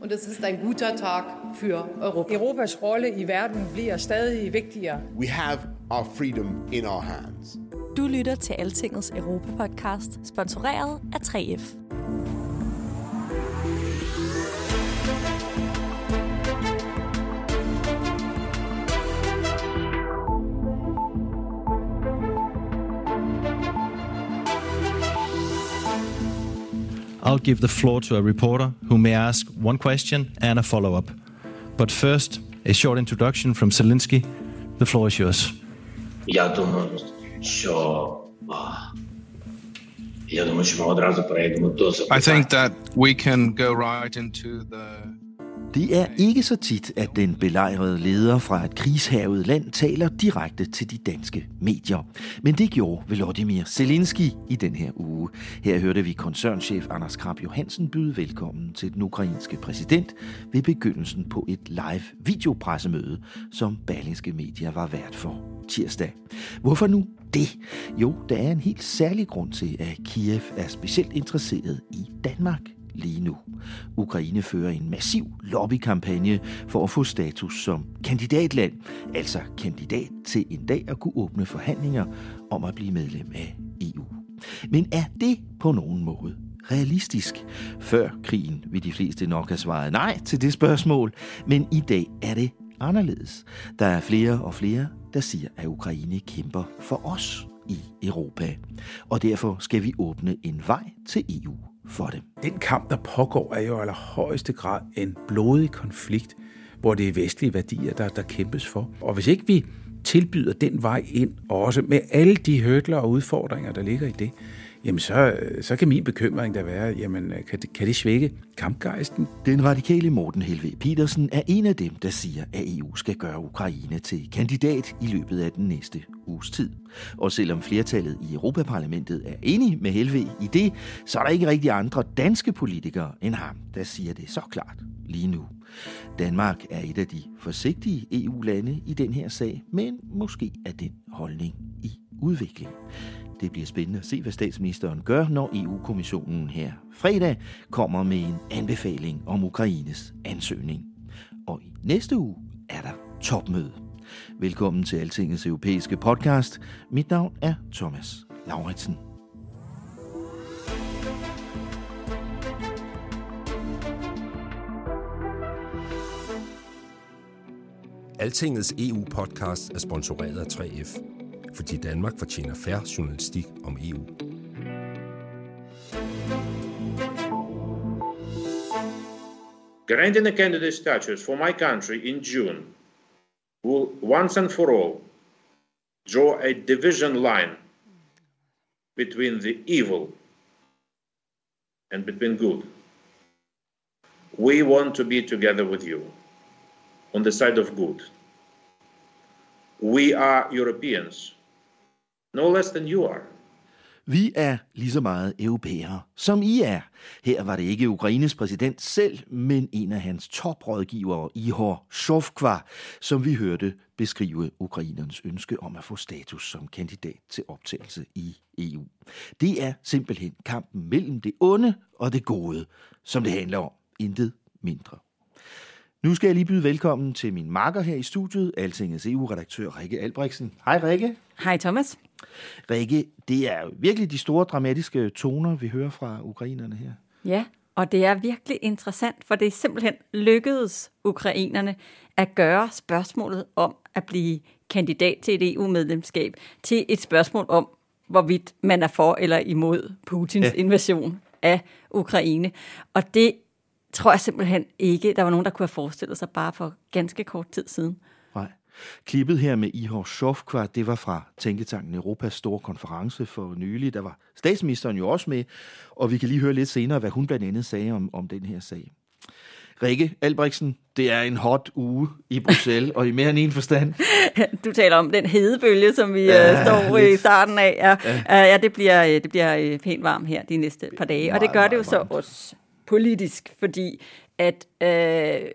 Und es ist ein guter Tag für Europa. Europas rolle i verden bliver stadig vigtigere. We have our freedom in our hands. Du lytter til Altingets Europa-podcast, sponsoreret af 3F. I'll give the floor to a reporter who may ask one question and a follow up. But first, a short introduction from Zelensky. The floor is yours. Я думаю, що а, я думаю, що ми одразу перейдемо до I запитань. think that we can go right into the Det er ikke så tit, at den belejrede leder fra et krigshavet land taler direkte til de danske medier. Men det gjorde Volodymyr Zelensky i den her uge. Her hørte vi koncernchef Anders Krab Johansen byde velkommen til den ukrainske præsident ved begyndelsen på et live videopressemøde, som Berlingske Medier var vært for tirsdag. Hvorfor nu det? Jo, der er en helt særlig grund til, at Kiev er specielt interesseret i Danmark lige nu. Ukraine fører en massiv lobbykampagne for at få status som kandidatland, altså kandidat til en dag at kunne åbne forhandlinger om at blive medlem af EU. Men er det på nogen måde realistisk? Før krigen vil de fleste nok have svaret nej til det spørgsmål, men i dag er det anderledes. Der er flere og flere, der siger, at Ukraine kæmper for os i Europa. Og derfor skal vi åbne en vej til EU for det. Den kamp, der pågår, er jo i allerhøjeste grad en blodig konflikt, hvor det er vestlige værdier, der, der kæmpes for. Og hvis ikke vi tilbyder den vej ind, også med alle de hørtler og udfordringer, der ligger i det, jamen så, øh, så kan min bekymring da være, jamen øh, kan det, kan det svække kampgejsten? Den radikale Morten Helve Petersen er en af dem, der siger, at EU skal gøre Ukraine til kandidat i løbet af den næste uges tid. Og selvom flertallet i Europaparlamentet er enige med Helve i det, så er der ikke rigtig andre danske politikere end ham, der siger det så klart lige nu. Danmark er et af de forsigtige EU-lande i den her sag, men måske er den holdning i udvikling. Det bliver spændende at se, hvad statsministeren gør, når EU-kommissionen her fredag kommer med en anbefaling om Ukraines ansøgning. Og i næste uge er der topmøde. Velkommen til Altingets europæiske podcast. Mit navn er Thomas Lauritsen. Altingets EU-podcast er sponsoreret af 3F, fordi Danmark fortjener færre journalistik om EU. Granting the candidate status for my country in June will once and for all draw a division line between the evil and between good. We want to be together with you on the side of good. We are Europeans, no less than you are. Vi er lige så meget europæere, som I er. Her var det ikke Ukraines præsident selv, men en af hans toprådgivere, Ihor Shovkva, som vi hørte beskrive ukrainernes ønske om at få status som kandidat til optagelse i EU. Det er simpelthen kampen mellem det onde og det gode, som det handler om. Intet mindre. Nu skal jeg lige byde velkommen til min marker her i studiet, Altingets EU-redaktør Rikke Albrechtsen. Hej Rikke. Hej Thomas. Rikke, det er virkelig de store dramatiske toner, vi hører fra ukrainerne her. Ja, og det er virkelig interessant, for det er simpelthen lykkedes ukrainerne at gøre spørgsmålet om at blive kandidat til et EU-medlemskab til et spørgsmål om, hvorvidt man er for eller imod Putins ja. invasion af Ukraine. Og det tror jeg simpelthen ikke, der var nogen, der kunne have forestillet sig bare for ganske kort tid siden. Klippet her med Ihor Shofkvar, det var fra Tænketanken Europas store konference for nylig. Der var statsministeren jo også med, og vi kan lige høre lidt senere, hvad hun blandt andet sagde om, om den her sag. Rikke Albrechtsen, det er en hot uge i Bruxelles, og i mere end en forstand. Du taler om den hedebølge, som vi ja, uh, står lidt. i starten af. Ja, ja. Ja det, bliver, det bliver pænt varmt her de næste par dage, meget, og det gør det jo så også politisk, fordi at uh,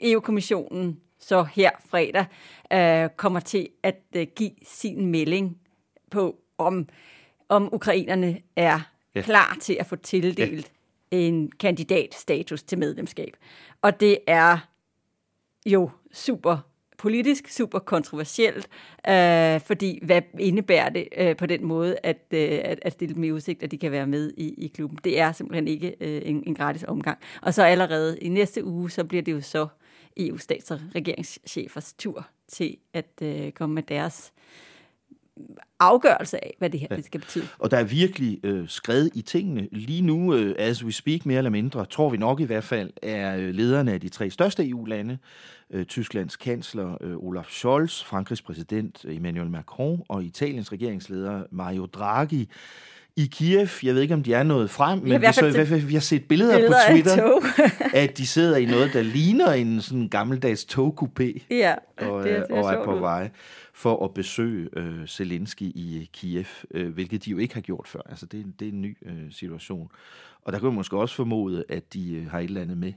EU-kommissionen så her fredag uh, kommer til at uh, give sin melding på, om, om ukrainerne er ja. klar til at få tildelt ja. en kandidatstatus til medlemskab. Og det er jo super politisk, super kontroversielt, øh, fordi hvad indebærer det øh, på den måde, at, øh, at stille dem i udsigt, at de kan være med i, i klubben. Det er simpelthen ikke øh, en, en gratis omgang. Og så allerede i næste uge, så bliver det jo så EU-stats- og regeringschefers tur til at øh, komme med deres afgørelse af, hvad det her ja. det skal betyde. Og der er virkelig øh, skrevet i tingene. Lige nu, øh, as we speak mere eller mindre, tror vi nok i hvert fald, er øh, lederne af de tre største EU-lande, øh, Tysklands kansler øh, Olaf Scholz, Frankrigs præsident Emmanuel Macron og Italiens regeringsleder Mario Draghi, i Kiev. Jeg ved ikke, om de er nået frem, men vi, så, vi har set billeder, billeder på Twitter, at de sidder i noget, der ligner en sådan gammeldags togkupé ja, og, det, det er, og er på vej for at besøge øh, Zelensky i Kiev, øh, hvilket de jo ikke har gjort før. Altså, det, det er en ny øh, situation. Og der kan man måske også formode, at de øh, har et eller andet med.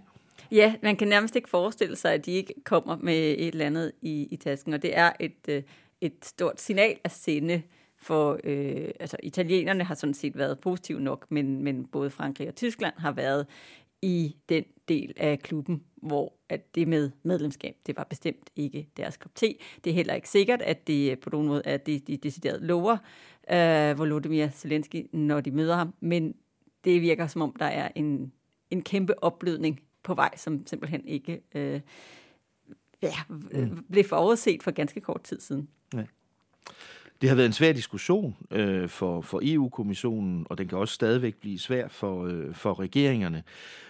Ja, man kan nærmest ikke forestille sig, at de ikke kommer med et eller andet i, i tasken, og det er et, øh, et stort signal at sende for øh, altså italienerne har sådan set været positive nok, men, men både Frankrig og Tyskland har været i den del af klubben, hvor at det med medlemskab, det var bestemt ikke deres kop te. Det er heller ikke sikkert, at det på nogen måde er det, de decideret lover øh, Volodymyr Zelensky, når de møder ham, men det virker som om, der er en, en kæmpe opblødning på vej, som simpelthen ikke øh, ja, mm. blev forudset for ganske kort tid siden. Ja. Det har været en svær diskussion øh, for, for EU-kommissionen, og den kan også stadigvæk blive svær for, øh, for regeringerne.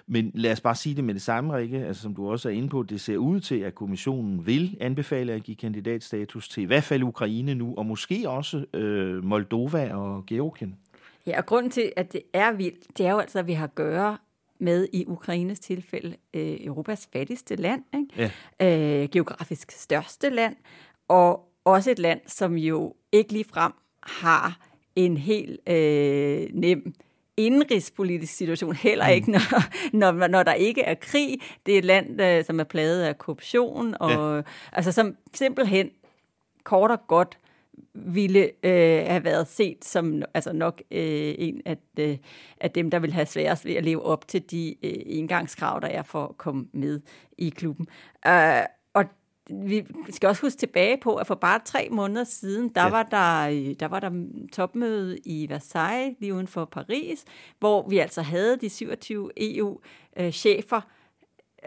Men lad os bare sige det med det samme, Rikke, altså som du også er inde på, det ser ud til, at kommissionen vil anbefale at give kandidatstatus til i hvert fald Ukraine nu, og måske også øh, Moldova og Georgien. Ja, og grunden til, at det er vildt, det er jo altså, at vi har at gøre med i Ukraines tilfælde øh, Europas fattigste land, ikke? Ja. Øh, geografisk største land, og også et land, som jo ikke lige frem har en helt øh, nem indrigspolitisk situation, heller mm. ikke, når, når, når der ikke er krig. Det er et land, øh, som er plaget af korruption, og ja. altså som simpelthen kort og godt ville øh, have været set som altså nok øh, en af, øh, af dem, der vil have sværest ved at leve op til de øh, engangskrav, der er for at komme med i klubben. Uh, vi skal også huske tilbage på, at for bare tre måneder siden, der, ja. var, der, der var der topmøde i Versailles, lige uden for Paris, hvor vi altså havde de 27 EU-chefer,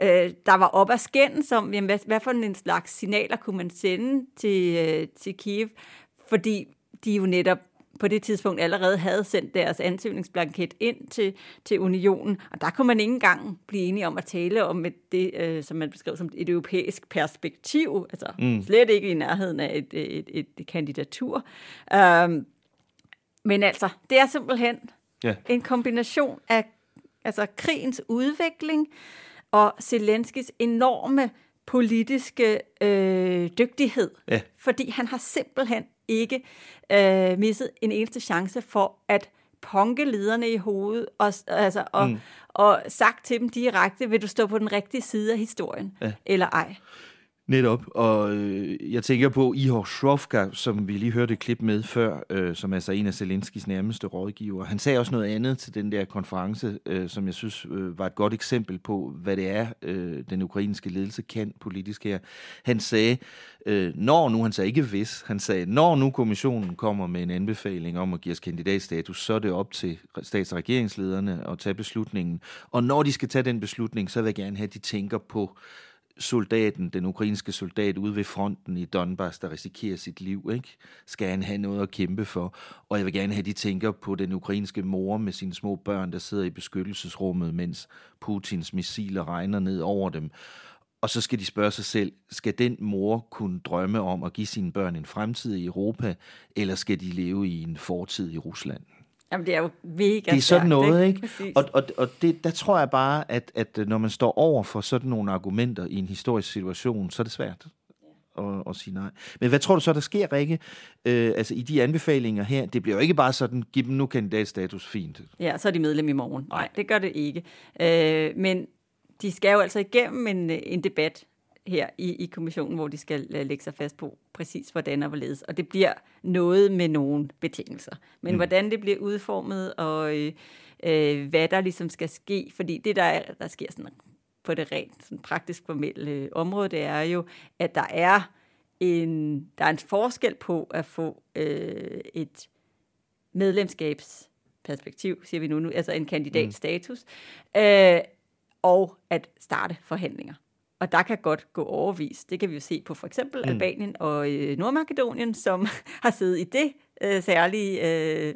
øh, der var op at skændes om, jamen, hvad, hvad for en slags signaler kunne man sende til, øh, til Kiev, fordi de jo netop på det tidspunkt allerede havde sendt deres ansøgningsblanket ind til, til unionen, og der kunne man ikke engang blive enige om at tale om et, det, øh, som man beskrev som et europæisk perspektiv, altså mm. slet ikke i nærheden af et, et, et, et kandidatur. Um, men altså, det er simpelthen yeah. en kombination af altså, krigens udvikling og Zelenskis enorme politiske øh, dygtighed, ja. fordi han har simpelthen ikke øh, misset en eneste chance for at punke lederne i hovedet og, altså, og, mm. og sagt til dem direkte, vil du stå på den rigtige side af historien, ja. eller ej. Netop, og øh, jeg tænker på Ihor Shrovka, som vi lige hørte et klip med før, øh, som altså er altså en af Zelenskis nærmeste rådgiver. Han sagde også noget andet til den der konference, øh, som jeg synes øh, var et godt eksempel på, hvad det er, øh, den ukrainske ledelse kan politisk her. Han sagde, øh, når nu, han sagde ikke hvis, han sagde, når nu kommissionen kommer med en anbefaling om at give os kandidatstatus, så er det op til stats- og regeringslederne at tage beslutningen. Og når de skal tage den beslutning, så vil jeg gerne have, at de tænker på, soldaten, den ukrainske soldat ude ved fronten i Donbass, der risikerer sit liv, ikke? skal han have noget at kæmpe for. Og jeg vil gerne have, at de tænker på den ukrainske mor med sine små børn, der sidder i beskyttelsesrummet, mens Putins missiler regner ned over dem. Og så skal de spørge sig selv, skal den mor kunne drømme om at give sine børn en fremtid i Europa, eller skal de leve i en fortid i Rusland? Jamen, det er jo mega Det er sådan noget, ikke? Præcis. Og, og, og det, der tror jeg bare, at, at når man står over for sådan nogle argumenter i en historisk situation, så er det svært at, at sige nej. Men hvad tror du så, der sker, Rikke? Øh, altså i de anbefalinger her, det bliver jo ikke bare sådan, giv dem nu kandidatstatus fint. Ja, så er de medlem i morgen. Nej, det gør det ikke. Øh, men de skal jo altså igennem en, en debat her i, i kommissionen, hvor de skal øh, lægge sig fast på præcis, hvordan og hvorledes. Og det bliver noget med nogle betingelser. Men mm. hvordan det bliver udformet, og øh, øh, hvad der ligesom skal ske, fordi det, der, er, der sker sådan på det rent sådan praktisk formelle øh, område, det er jo, at der er en, der er en forskel på at få øh, et medlemskabsperspektiv, siger vi nu, nu altså en kandidatstatus, mm. øh, og at starte forhandlinger. Og der kan godt gå overvis. Det kan vi jo se på for eksempel mm. Albanien og øh, Nordmakedonien, som har siddet i det øh, særlige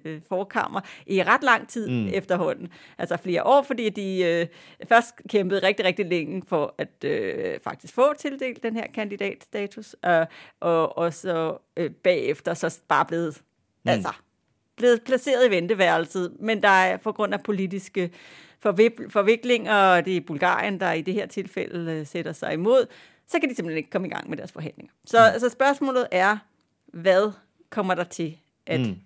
øh, forkammer i ret lang tid mm. efterhånden. Altså flere år, fordi de øh, først kæmpede rigtig, rigtig længe for at øh, faktisk få tildelt den her kandidatstatus, øh, og, og så øh, bagefter så bare blevet, mm. altså, blevet placeret i venteværelset, men der er på grund af politiske forviklinger, og det er Bulgarien, der i det her tilfælde øh, sætter sig imod, så kan de simpelthen ikke komme i gang med deres forhandlinger. Så mm. altså, spørgsmålet er, hvad kommer der til at mm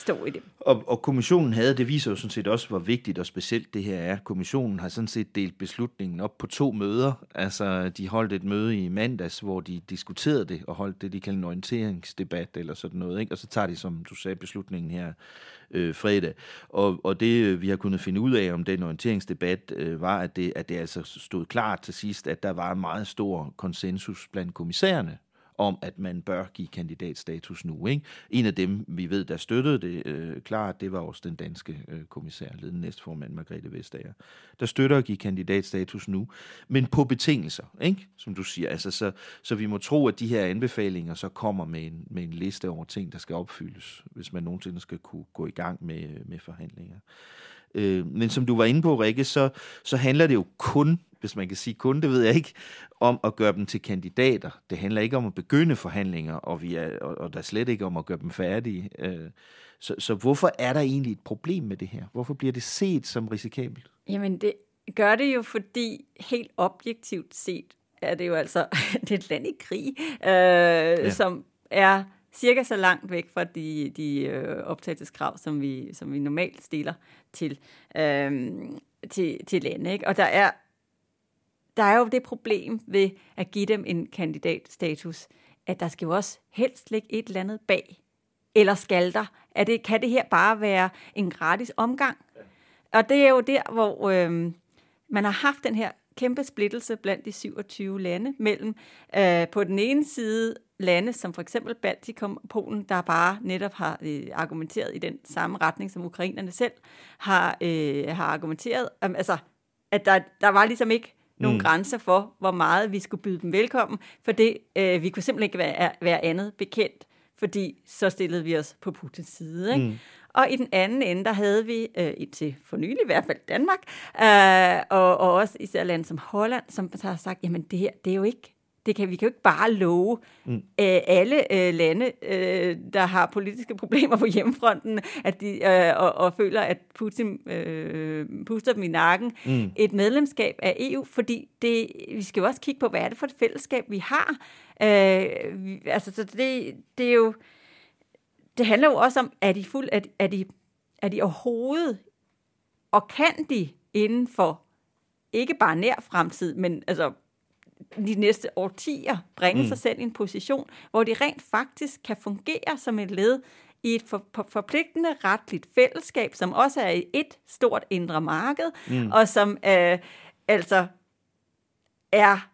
står i det? Og, og kommissionen havde, det viser jo sådan set også, hvor vigtigt og specielt det her er. Kommissionen har sådan set delt beslutningen op på to møder. Altså, de holdt et møde i mandags, hvor de diskuterede det, og holdt det, de kalder en orienteringsdebat eller sådan noget. Ikke? Og så tager de, som du sagde, beslutningen her øh, fredag. Og, og det, øh, vi har kunnet finde ud af om den orienteringsdebat, øh, var, at det, at det altså stod klart til sidst, at der var en meget stor konsensus blandt kommissærerne om, at man bør give kandidatstatus nu. Ikke? En af dem, vi ved, der støttede det øh, klart, det var også den danske øh, kommissær, ledende næstformand Margrethe Vestager, der støtter at give kandidatstatus nu, men på betingelser, ikke? som du siger. Altså, så, så vi må tro, at de her anbefalinger så kommer med en, med en liste over ting, der skal opfyldes, hvis man nogensinde skal kunne gå i gang med, med forhandlinger. Øh, men som du var inde på, Rikke, så, så handler det jo kun, hvis man kan sige kun, det ved jeg ikke, om at gøre dem til kandidater. Det handler ikke om at begynde forhandlinger, og, vi er, og, og der er slet ikke om at gøre dem færdige. Øh, så, så hvorfor er der egentlig et problem med det her? Hvorfor bliver det set som risikabelt? Jamen, det gør det jo, fordi helt objektivt set er det jo altså det er et land i krig, øh, ja. som er cirka så langt væk fra de, de øh, optagelseskrav, som vi, som vi normalt stiller til, øh, til, til lande. Ikke? Og der er, der er jo det problem ved at give dem en kandidatstatus, at der skal jo også helst ligge et eller andet bag. Eller skal der? Er det, kan det her bare være en gratis omgang? Og det er jo der, hvor øh, man har haft den her kæmpe splittelse blandt de 27 lande mellem øh, på den ene side lande som for eksempel Baltikum og Polen, der bare netop har øh, argumenteret i den samme retning, som ukrainerne selv har, øh, har argumenteret. Um, altså, at der, der var ligesom ikke nogle mm. grænser for, hvor meget vi skulle byde dem velkommen, for det, øh, vi kunne simpelthen ikke være, være andet bekendt, fordi så stillede vi os på Putins side. Ikke? Mm. Og i den anden ende, der havde vi, øh, til for nylig i hvert fald Danmark, øh, og, og også især lande som Holland, som har sagt, jamen det her, det er jo ikke det kan vi kan jo ikke bare love mm. øh, alle øh, lande, øh, der har politiske problemer på hjemmefronten, at de, øh, og, og føler, at Putin øh, puster dem i nakken, mm. et medlemskab af EU, fordi det, vi skal jo også kigge på, hvad er det for et fællesskab, vi har. Øh, vi, altså, så det, det er jo, det handler jo også om, er de, fuld, er, er, de, er de overhovedet, og kan de inden for ikke bare nær fremtid, men altså de næste årtier bringe mm. sig selv i en position, hvor de rent faktisk kan fungere som et led i et for, for, forpligtende retligt fællesskab, som også er et stort indre marked, mm. og som øh, altså er,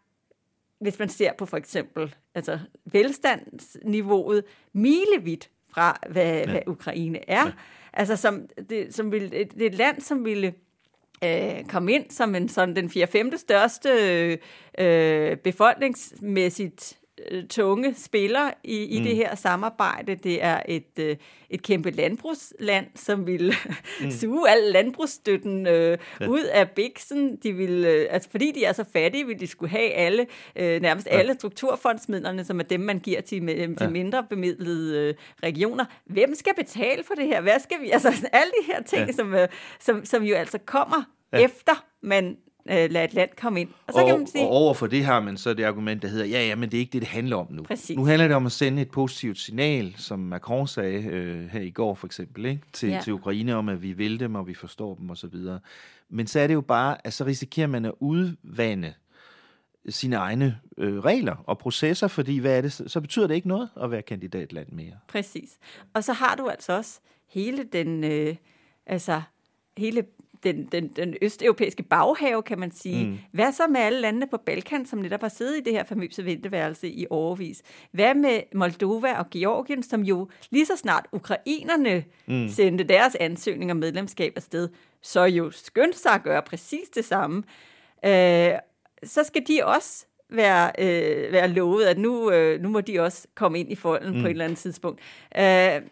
hvis man ser på for eksempel altså velstandsniveauet, milevidt fra, hvad, ja. hvad Ukraine er. Ja. Altså, som, det, som vil, det er et land, som ville øh, kom ind som en sådan den 4-5. største øh, øh befolkningsmæssigt tunge spiller i, i mm. det her samarbejde. Det er et, øh, et kæmpe landbrugsland, som vil mm. suge al landbrugsstøtten øh, ja. ud af biksen. De vil, øh, altså fordi de er så fattige, vil de skulle have alle, øh, nærmest ja. alle strukturfondsmidlerne, som er dem, man giver til, med, til ja. mindre bemidlede øh, regioner. Hvem skal betale for det her? Hvad skal vi? Altså alle de her ting, ja. som, øh, som, som jo altså kommer ja. efter man øh, lade et land komme ind. Og, så og, kan man sige, og over for det har man så det argument, der hedder, ja, ja, men det er ikke det, det handler om nu. Præcis. Nu handler det om at sende et positivt signal, som Macron sagde øh, her i går for eksempel, ikke? Til, ja. til Ukraine om, at vi vil dem, og vi forstår dem osv. Men så er det jo bare, at så risikerer man at udvande sine egne øh, regler og processer, fordi hvad er det, så betyder det ikke noget at være kandidatland mere. Præcis. Og så har du altså også hele den, øh, altså hele den, den, den østeuropæiske baghave, kan man sige. Mm. Hvad så med alle landene på Balkan, som netop har siddet i det her famøse venteværelse i overvis? Hvad med Moldova og Georgien, som jo lige så snart ukrainerne mm. sendte deres ansøgning om medlemskab afsted, så jo skyndte sig at gøre præcis det samme. Øh, så skal de også være, øh, være lovet, at nu, øh, nu må de også komme ind i folden mm. på et eller andet tidspunkt. Øh,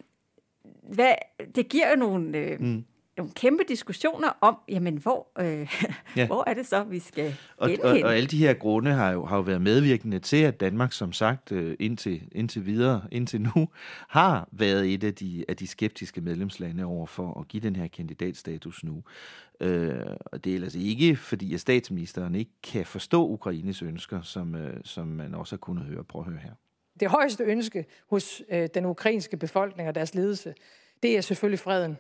hvad, det giver jo nogle... Øh, mm nogle kæmpe diskussioner om, jamen, hvor, øh, ja. hvor er det så, vi skal og, og, og alle de her grunde har jo, har jo været medvirkende til, at Danmark, som sagt, øh, indtil, indtil videre, indtil nu, har været et af de, af de skeptiske medlemslande over for at give den her kandidatstatus nu. Øh, og det er ellers ikke, fordi at statsministeren ikke kan forstå Ukraines ønsker, som, øh, som man også har kunnet høre. Prøv at høre her. Det højeste ønske hos øh, den ukrainske befolkning og deres ledelse, det er selvfølgelig freden.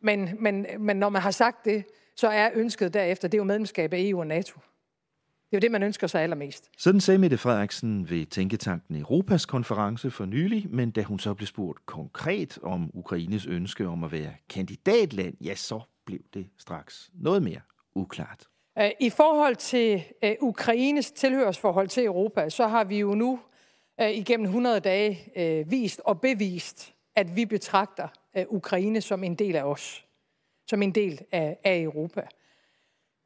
Men, men, men når man har sagt det, så er ønsket derefter, det er jo medlemskab af EU og NATO. Det er jo det, man ønsker sig allermest. Sådan sagde Mette Frederiksen ved Tænketanken Europas konference for nylig, men da hun så blev spurgt konkret om Ukraines ønske om at være kandidatland, ja, så blev det straks noget mere uklart. Øh, I forhold til øh, Ukraines tilhørsforhold til Europa, så har vi jo nu øh, igennem 100 dage vist og bevist, at vi betragter øh, Ukraine som en del af os, som en del af, af Europa.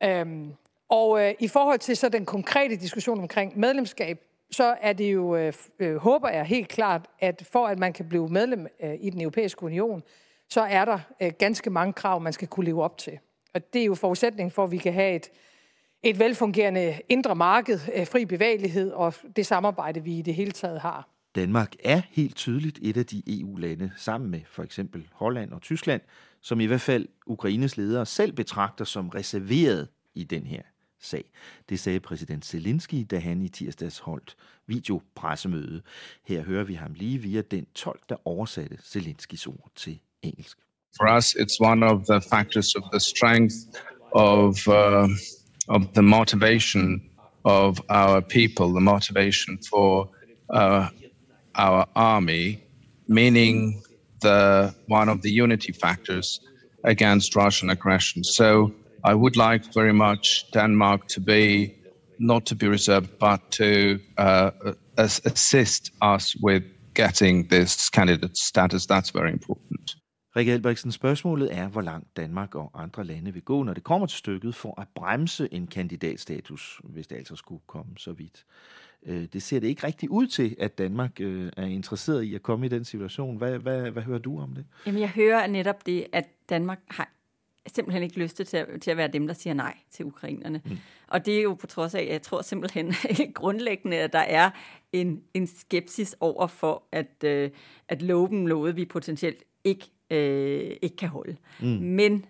Øhm, og øh, i forhold til så den konkrete diskussion omkring medlemskab, så er det jo, øh, øh, håber jeg helt klart, at for at man kan blive medlem øh, i den europæiske union, så er der øh, ganske mange krav, man skal kunne leve op til. Og det er jo forudsætningen for, at vi kan have et, et velfungerende indre marked, øh, fri bevægelighed og det samarbejde, vi i det hele taget har. Danmark er helt tydeligt et af de EU-lande, sammen med for eksempel Holland og Tyskland, som i hvert fald Ukraines ledere selv betragter som reserveret i den her sag. Det sagde præsident Zelensky, da han i tirsdags holdt videopressemøde. Her hører vi ham lige via den tolk, der oversatte Zelenskys ord til engelsk. For us, it's one of the factors of the strength of, uh, of the motivation of our people, the motivation for uh, our army, meaning the one of the unity factors against Russian aggression. So I would like very much Denmark to be not to be reserved, but to uh, assist us with getting this candidate status. That's very important. Rikke Albrechtsen, spørgsmålet er, hvor langt Danmark og andre lande vil gå, når det kommer til stykket, for at bremse en kandidatstatus, hvis det altså skulle komme så vidt. Øh, det ser det ikke rigtig ud til, at Danmark øh, er interesseret i at komme i den situation. Hvad, hvad, hvad hører du om det? Jamen, jeg hører netop det, at Danmark har simpelthen ikke lyst til at, til at være dem, der siger nej til ukrainerne. Mm. Og det er jo på trods af, at jeg tror simpelthen grundlæggende, at der er en, en skepsis over for, at, øh, at love dem noget, vi potentielt ikke, øh, ikke kan holde. Mm. Men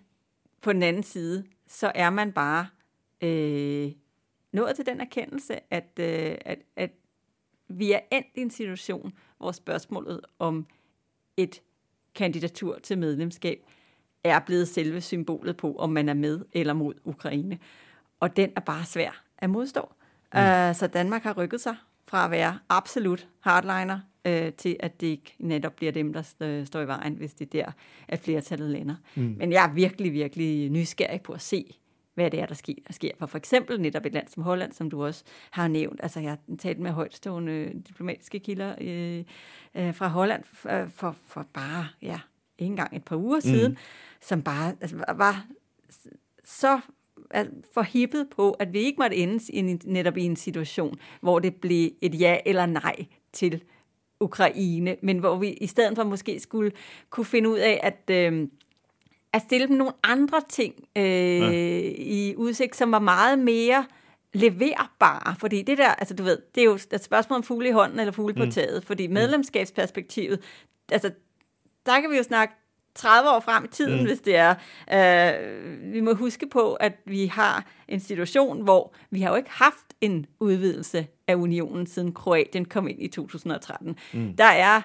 på den anden side, så er man bare øh, nået til den erkendelse, at, øh, at, at vi er endt i en situation, hvor spørgsmålet om et kandidatur til medlemskab er blevet selve symbolet på, om man er med eller mod Ukraine. Og den er bare svær at modstå. Mm. Uh, så Danmark har rykket sig fra at være absolut hardliner uh, til, at det ikke netop bliver dem, der st- står i vejen, hvis det er der, at flertallet lander. Mm. Men jeg er virkelig, virkelig nysgerrig på at se, hvad det er, der sker. Der sker for for eksempel netop et land som Holland, som du også har nævnt. Altså, jeg har talt med højtstående diplomatiske kilder øh, øh, fra Holland for, for, for bare, ja, ikke engang et par uger mm. siden, som bare altså, var så forhippet på, at vi ikke måtte ende i en, netop i en situation, hvor det blev et ja eller nej til Ukraine, men hvor vi i stedet for måske skulle kunne finde ud af, at, øh, at stille dem nogle andre ting øh, ja. i udsigt, som var meget mere leverbare, fordi det der, altså du ved, det er jo et spørgsmål om fugle i hånden eller fugle på mm. taget, fordi mm. medlemskabsperspektivet, altså der kan vi jo snakke 30 år frem i tiden, mm. hvis det er. Øh, vi må huske på, at vi har en situation, hvor vi har jo ikke haft en udvidelse af unionen, siden Kroatien kom ind i 2013. Mm. Der er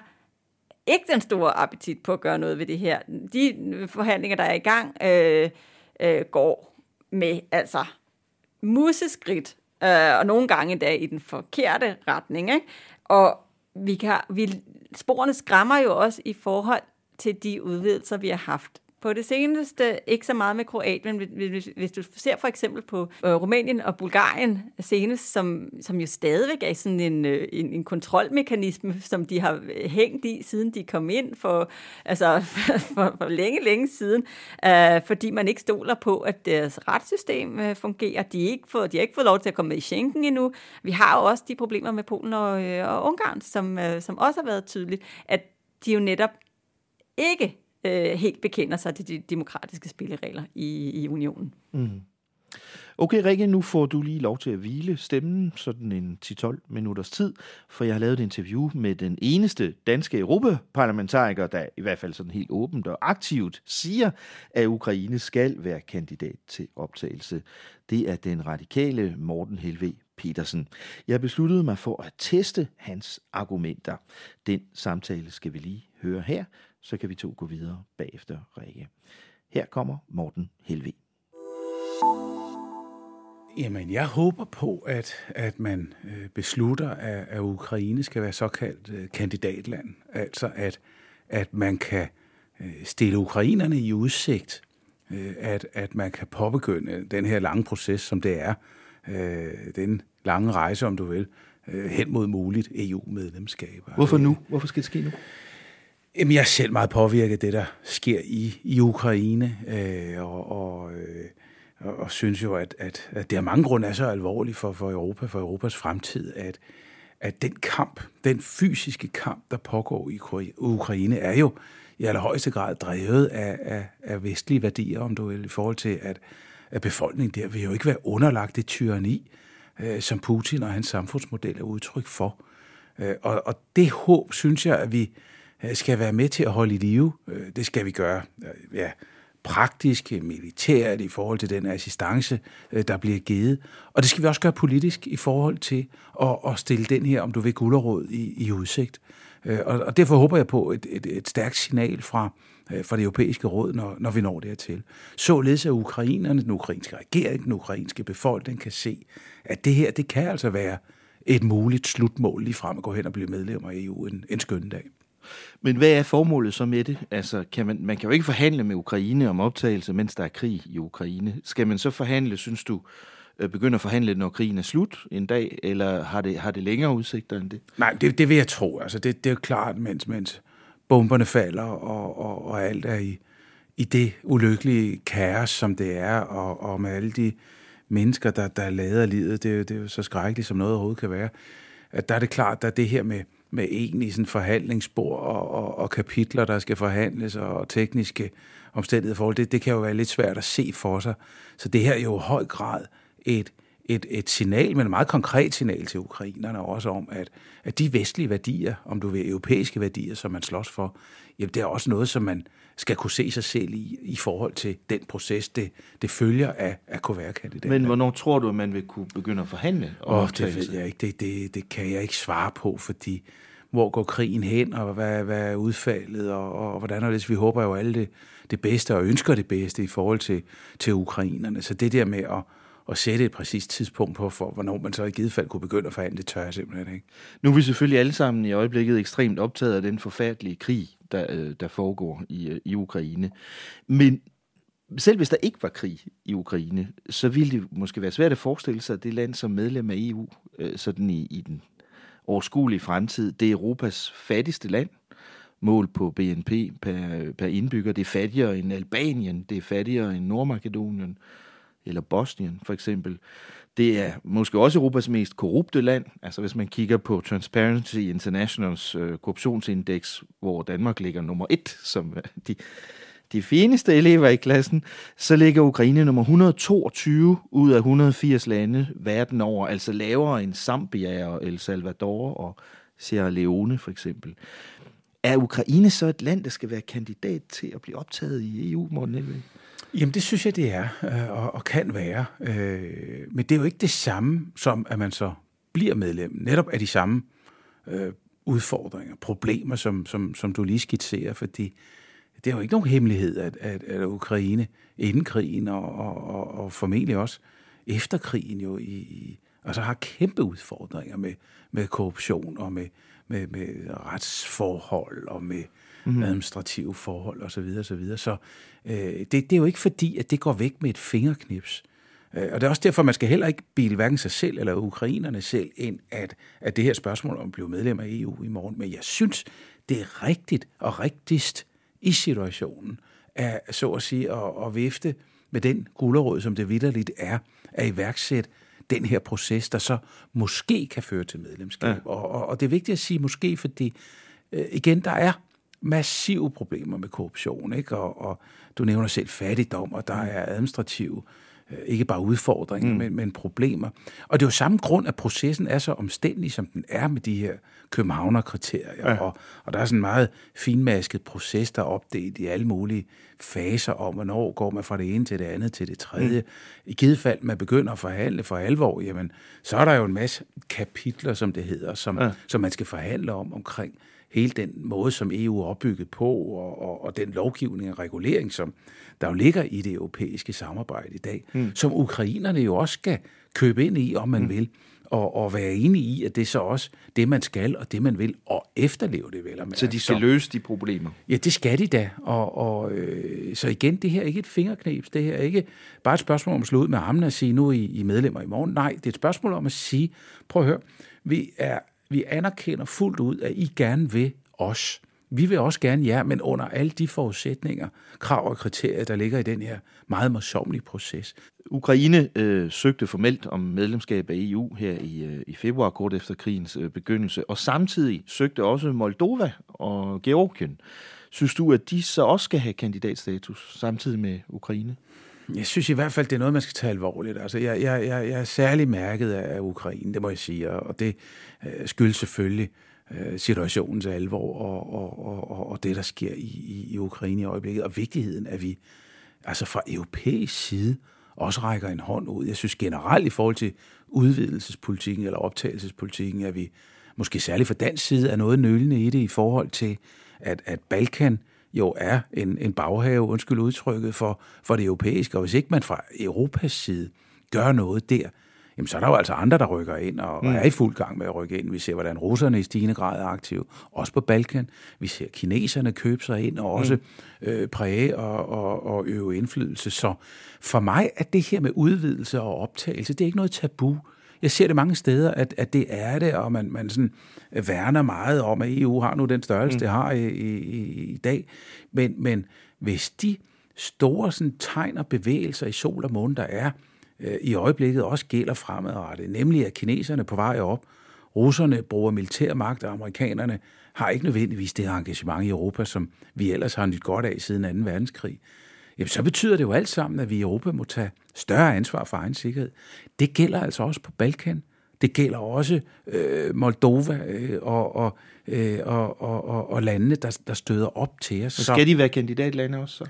ikke den store appetit på at gøre noget ved det her. De forhandlinger, der er i gang, øh, øh, går med altså museskridt, øh, og nogle gange endda i den forkerte retning. Ikke? Og vi kan, vi, sporene skræmmer jo også i forhold til de udvidelser, vi har haft på det seneste, ikke så meget med Kroatien, men hvis, hvis du ser for eksempel på øh, Rumænien og Bulgarien senest, som, som jo stadigvæk er sådan en, øh, en, en kontrolmekanisme, som de har øh, hængt i, siden de kom ind for, altså, for, for længe, længe siden, øh, fordi man ikke stoler på, at deres retssystem øh, fungerer. De, er ikke få, de har ikke fået lov til at komme med i Schengen endnu. Vi har jo også de problemer med Polen og, øh, og Ungarn, som, øh, som også har været tydeligt, at de jo netop ikke øh, helt bekender sig til de demokratiske spilleregler i, i unionen. Mm. Okay, Rikke, nu får du lige lov til at hvile stemmen sådan en 10-12 minutters tid, for jeg har lavet et interview med den eneste danske europaparlamentariker, der i hvert fald sådan helt åbent og aktivt siger, at Ukraine skal være kandidat til optagelse. Det er den radikale Morten Helve Petersen. Jeg besluttede mig for at teste hans argumenter. Den samtale skal vi lige høre her, så kan vi to gå videre bagefter Rikke. Her kommer Morten Helve. Jamen, jeg håber på, at, at man øh, beslutter, at, at Ukraine skal være såkaldt øh, kandidatland. Altså, at, at man kan øh, stille ukrainerne i udsigt, at, at man kan påbegynde den her lange proces, som det er, den lange rejse, om du vil, hen mod muligt EU-medlemskab. Hvorfor nu? Hvorfor skal det ske nu? Jamen, jeg er selv meget påvirket af det, der sker i, i Ukraine, øh, og, og, øh, og, og synes jo, at, at, at det af mange grunde er så alvorligt for, for Europa, for Europas fremtid, at, at den kamp, den fysiske kamp, der pågår i Ukraine, er jo i allerhøjeste grad drevet af, af, af vestlige værdier, om du vil, i forhold til, at, at befolkningen der vil jo ikke være underlagt det tyranni, øh, som Putin og hans samfundsmodel er udtryk for. Øh, og, og det håb, synes jeg, at vi Øh, skal være med til at holde i live. Øh, det skal vi gøre øh, ja, praktisk, militært i forhold til den assistance, der bliver givet. Og det skal vi også gøre politisk i forhold til at, at stille den her, om du vil, gulderåd i, i udsigt. Og, og derfor håber jeg på et, et, et stærkt signal fra, fra det europæiske råd, når, når vi når dertil. Således at ukrainerne, den ukrainske regering, den ukrainske befolkning kan se, at det her, det kan altså være et muligt slutmål lige frem at gå hen og blive medlem af EU en, en skøn dag. Men hvad er formålet så med det? Altså, kan man, man kan jo ikke forhandle med Ukraine om optagelse, mens der er krig i Ukraine. Skal man så forhandle, synes du, øh, begynde at forhandle, når krigen er slut en dag, eller har det, har det længere udsigter end det? Nej, det, det vil jeg tro. Altså, det, det er jo klart, mens, mens bomberne falder, og, og, og alt er i, i det ulykkelige kaos, som det er, og, og med alle de mennesker, der, der lader livet, det er, det er jo så skrækkeligt, som noget overhovedet kan være, at der er det klart, at det her med, med egentlig sådan forhandlingsspor og, og, og kapitler, der skal forhandles, og tekniske omstændigheder forhold, det, det kan jo være lidt svært at se for sig. Så det her er jo i høj grad et, et, et signal, men et meget konkret signal til ukrainerne også om, at, at de vestlige værdier, om du vil europæiske værdier, som man slås for, jamen det er også noget, som man skal kunne se sig selv i, i forhold til den proces, det, det følger af at kunne være kandidat. Men hvornår tror du, at man vil kunne begynde at forhandle? Åh, det ved jeg ikke. Det, det, det kan jeg ikke svare på, fordi hvor går krigen hen, og hvad, hvad er udfaldet, og, og hvordan er det? Vi håber jo alle det, det bedste, og ønsker det bedste i forhold til, til ukrainerne. Så det der med at, at sætte et præcist tidspunkt på, for hvornår man så i givet fald kunne begynde at forhandle, det tør jeg simpelthen ikke. Nu er vi selvfølgelig alle sammen i øjeblikket ekstremt optaget af den forfærdelige krig, der, øh, der foregår i, øh, i Ukraine. Men selv hvis der ikke var krig i Ukraine, så ville det måske være svært at forestille sig, at det land som medlem af EU, øh, sådan i, i den overskuelige fremtid, det er Europas fattigste land, mål på BNP per, per indbygger. Det er fattigere end Albanien, det er fattigere end Nordmakedonien, eller Bosnien for eksempel. Det er måske også Europas mest korrupte land. Altså hvis man kigger på Transparency Internationals øh, korruptionsindeks, hvor Danmark ligger nummer et, som de, de fineste elever i klassen, så ligger Ukraine nummer 122 ud af 180 lande verden over, altså lavere end Zambia og El Salvador og Sierra Leone for eksempel. Er Ukraine så et land, der skal være kandidat til at blive optaget i EU, Morten Elvig? Jamen, det synes jeg, det er, øh, og, og kan være. Øh, men det er jo ikke det samme, som at man så bliver medlem. Netop af de samme øh, udfordringer, problemer, som, som, som du lige skitserer, fordi det er jo ikke nogen hemmelighed, at, at, at Ukraine inden krigen og, og, og, og formentlig også efter krigen jo i, altså har kæmpe udfordringer med, med korruption og med, med, med retsforhold og med mm-hmm. administrative forhold osv. Så, videre, så, videre. så øh, det, det er jo ikke fordi, at det går væk med et fingerknips. Øh, og det er også derfor, man skal heller ikke bilde hverken sig selv eller ukrainerne selv ind, at, at det her spørgsmål om at blive medlem af EU i morgen. Men jeg synes, det er rigtigt og rigtigst i situationen, at, så at sige, at, at vifte med den gulderråd, som det vidderligt er, at iværksætte den her proces, der så måske kan føre til medlemskab. Ja. Og, og, og det er vigtigt at sige måske, fordi øh, igen, der er massive problemer med korruption, ikke? Og, og du nævner selv fattigdom, og der er administrative øh, ikke bare udfordringer, mm. men, men problemer. Og det er jo samme grund, at processen er så omstændig, som den er med de her Københavner-kriterier. Ja. Og, og der er sådan en meget finmasket proces, der er opdelt i alle mulige faser om, hvornår går man fra det ene til det andet til det tredje. Mm. I givet fald, man begynder at forhandle for alvor, jamen, så er der jo en masse kapitler, som det hedder, som, ja. som man skal forhandle om omkring hele den måde, som EU er opbygget på, og, og, og den lovgivning og regulering, som der jo ligger i det europæiske samarbejde i dag, mm. som ukrainerne jo også skal købe ind i, om man mm. vil, og, og være enige i, at det er så også det, man skal, og det, man vil, og efterleve det vel. Så de skal så, løse de problemer? Ja, det skal de da. Og, og, øh, så igen, det her er ikke et fingerknæps. Det her er ikke bare et spørgsmål om at slå ud med armene og sige, nu I, I medlemmer i morgen. Nej, det er et spørgsmål om at sige, prøv at høre, vi, er, vi anerkender fuldt ud, at I gerne vil os. Vi vil også gerne jer, men under alle de forudsætninger, krav og kriterier, der ligger i den her meget morsomlige proces. Ukraine øh, søgte formelt om medlemskab af EU her i, øh, i februar, kort efter krigens øh, begyndelse, og samtidig søgte også Moldova og Georgien. Synes du, at de så også skal have kandidatstatus samtidig med Ukraine? Jeg synes i hvert fald, det er noget, man skal tage alvorligt. Altså, jeg, jeg, jeg, jeg er særlig mærket af Ukraine, det må jeg sige, og det øh, skyldes selvfølgelig øh, situationens alvor og, og, og, og det, der sker i, i Ukraine i øjeblikket, og vigtigheden, at vi altså fra europæisk side også rækker en hånd ud. Jeg synes generelt i forhold til udvidelsespolitikken eller optagelsespolitikken, at vi måske særligt fra dansk side er noget nølende i det i forhold til, at, at Balkan jo er en, en baghave, undskyld udtrykket, for, for det europæiske. Og hvis ikke man fra Europas side gør noget der, jamen så er der jo altså andre, der rykker ind og, mm. er i fuld gang med at rykke ind. Vi ser, hvordan russerne i stigende grad er aktive, også på Balkan. Vi ser kineserne købe sig ind og også mm. øh, præge og, og, og øve indflydelse. Så for mig er det her med udvidelse og optagelse, det er ikke noget tabu. Jeg ser det mange steder, at, at det er det, og man, man sådan værner meget om, at EU har nu den størrelse, mm. det har i, i, i dag. Men, men hvis de store sådan, tegn og bevægelser i sol og måne, der er, øh, i øjeblikket også gælder fremadrettet, nemlig at kineserne på vej op, russerne bruger militær magt, og amerikanerne har ikke nødvendigvis det engagement i Europa, som vi ellers har nyt godt af siden 2. verdenskrig. Jamen, så betyder det jo alt sammen, at vi i Europa må tage større ansvar for egen sikkerhed. Det gælder altså også på Balkan. Det gælder også øh, Moldova øh, og, og, øh, og, og, og landene, der, der støder op til os. Så skal de være kandidatlande også så?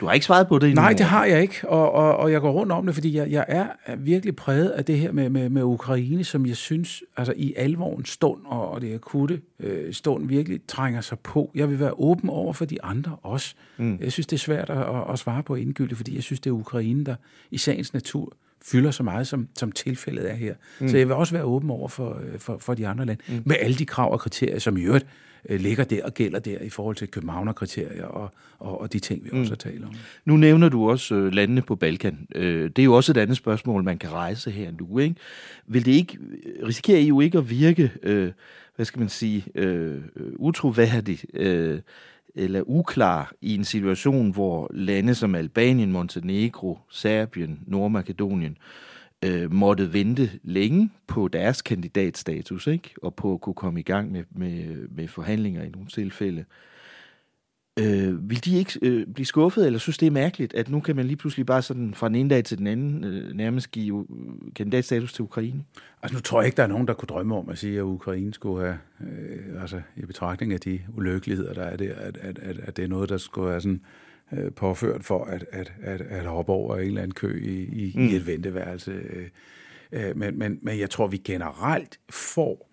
Du har ikke svaret på det endnu? Nej, det har jeg ikke, og, og, og jeg går rundt om det, fordi jeg, jeg er virkelig præget af det her med, med, med Ukraine, som jeg synes altså i alvorens stund, og, og det akutte øh, stund virkelig trænger sig på. Jeg vil være åben over for de andre også. Mm. Jeg synes, det er svært at, at svare på indgyldigt, fordi jeg synes, det er Ukraine, der i sagens natur fylder så meget, som, som tilfældet er her. Mm. Så jeg vil også være åben over for, øh, for, for de andre lande, mm. med alle de krav og kriterier, som i øvrigt ligger der og gælder der i forhold til Københavner-kriterier og, og, og de ting, vi mm. også talt om. Nu nævner du også øh, landene på Balkan. Øh, det er jo også et andet spørgsmål, man kan rejse her nu. Ikke? Vil det ikke, risikere EU ikke at virke, øh, hvad skal man sige, øh, utroværdigt, øh, eller uklar i en situation, hvor lande som Albanien, Montenegro, Serbien, Nordmakedonien øh, Øh, måtte vente længe på deres kandidatstatus, ikke? og på at kunne komme i gang med, med, med forhandlinger i nogle tilfælde. Øh, vil de ikke øh, blive skuffet, eller synes det er mærkeligt, at nu kan man lige pludselig bare sådan fra den ene dag til den anden øh, nærmest give kandidatstatus til Ukraine? Altså nu tror jeg ikke, der er nogen, der kunne drømme om at sige, at Ukraine skulle have, øh, altså i betragtning af de ulykkeligheder, der er der, at, at, at, at det er noget, der skulle være sådan øh, påført for at, at, at, at hoppe over en eller anden kø i, i, mm. i et venteværelse. Øh, øh, men, men, men jeg tror, vi generelt får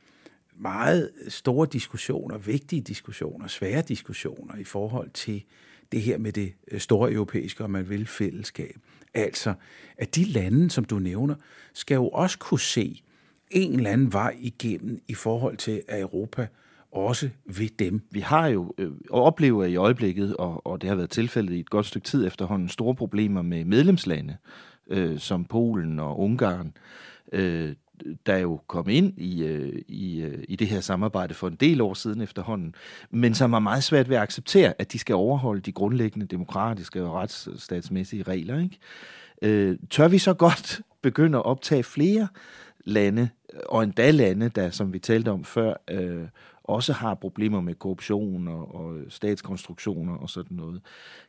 meget store diskussioner, vigtige diskussioner, svære diskussioner i forhold til det her med det øh, store europæiske, og man vil, fællesskab. Altså, at de lande, som du nævner, skal jo også kunne se en eller anden vej igennem i forhold til, at Europa også ved dem. Vi har jo øh, oplever i øjeblikket, og, og det har været tilfældet i et godt stykke tid efterhånden, store problemer med medlemslande, øh, som Polen og Ungarn, øh, der jo kom ind i, øh, i, øh, i det her samarbejde for en del år siden efterhånden, men som har meget svært ved at acceptere, at de skal overholde de grundlæggende demokratiske og retsstatsmæssige regler. Ikke? Øh, tør vi så godt begynde at optage flere lande, og endda lande, der, som vi talte om før, øh, også har problemer med korruption og, og statskonstruktioner og sådan noget.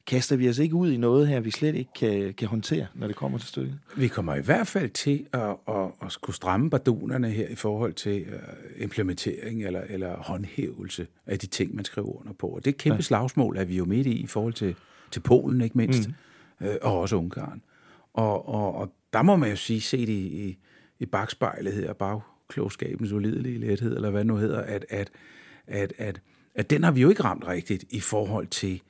Kaster vi os ikke ud i noget her, vi slet ikke kan, kan håndtere, når det kommer til stykket? Vi kommer i hvert fald til at, at, at skulle stramme bardunerne her i forhold til uh, implementering eller, eller håndhævelse af de ting, man skriver under på. Og det kæmpe ja. slagsmål er vi jo midt i i forhold til, til Polen, ikke mindst, mm. uh, og også Ungarn. Og, og, og der må man jo sige, set i, i, i bagspejlet her, bag, klogskabens ulidelige lethed, eller hvad nu hedder, at, at, at, at, at den har vi jo ikke ramt rigtigt i forhold til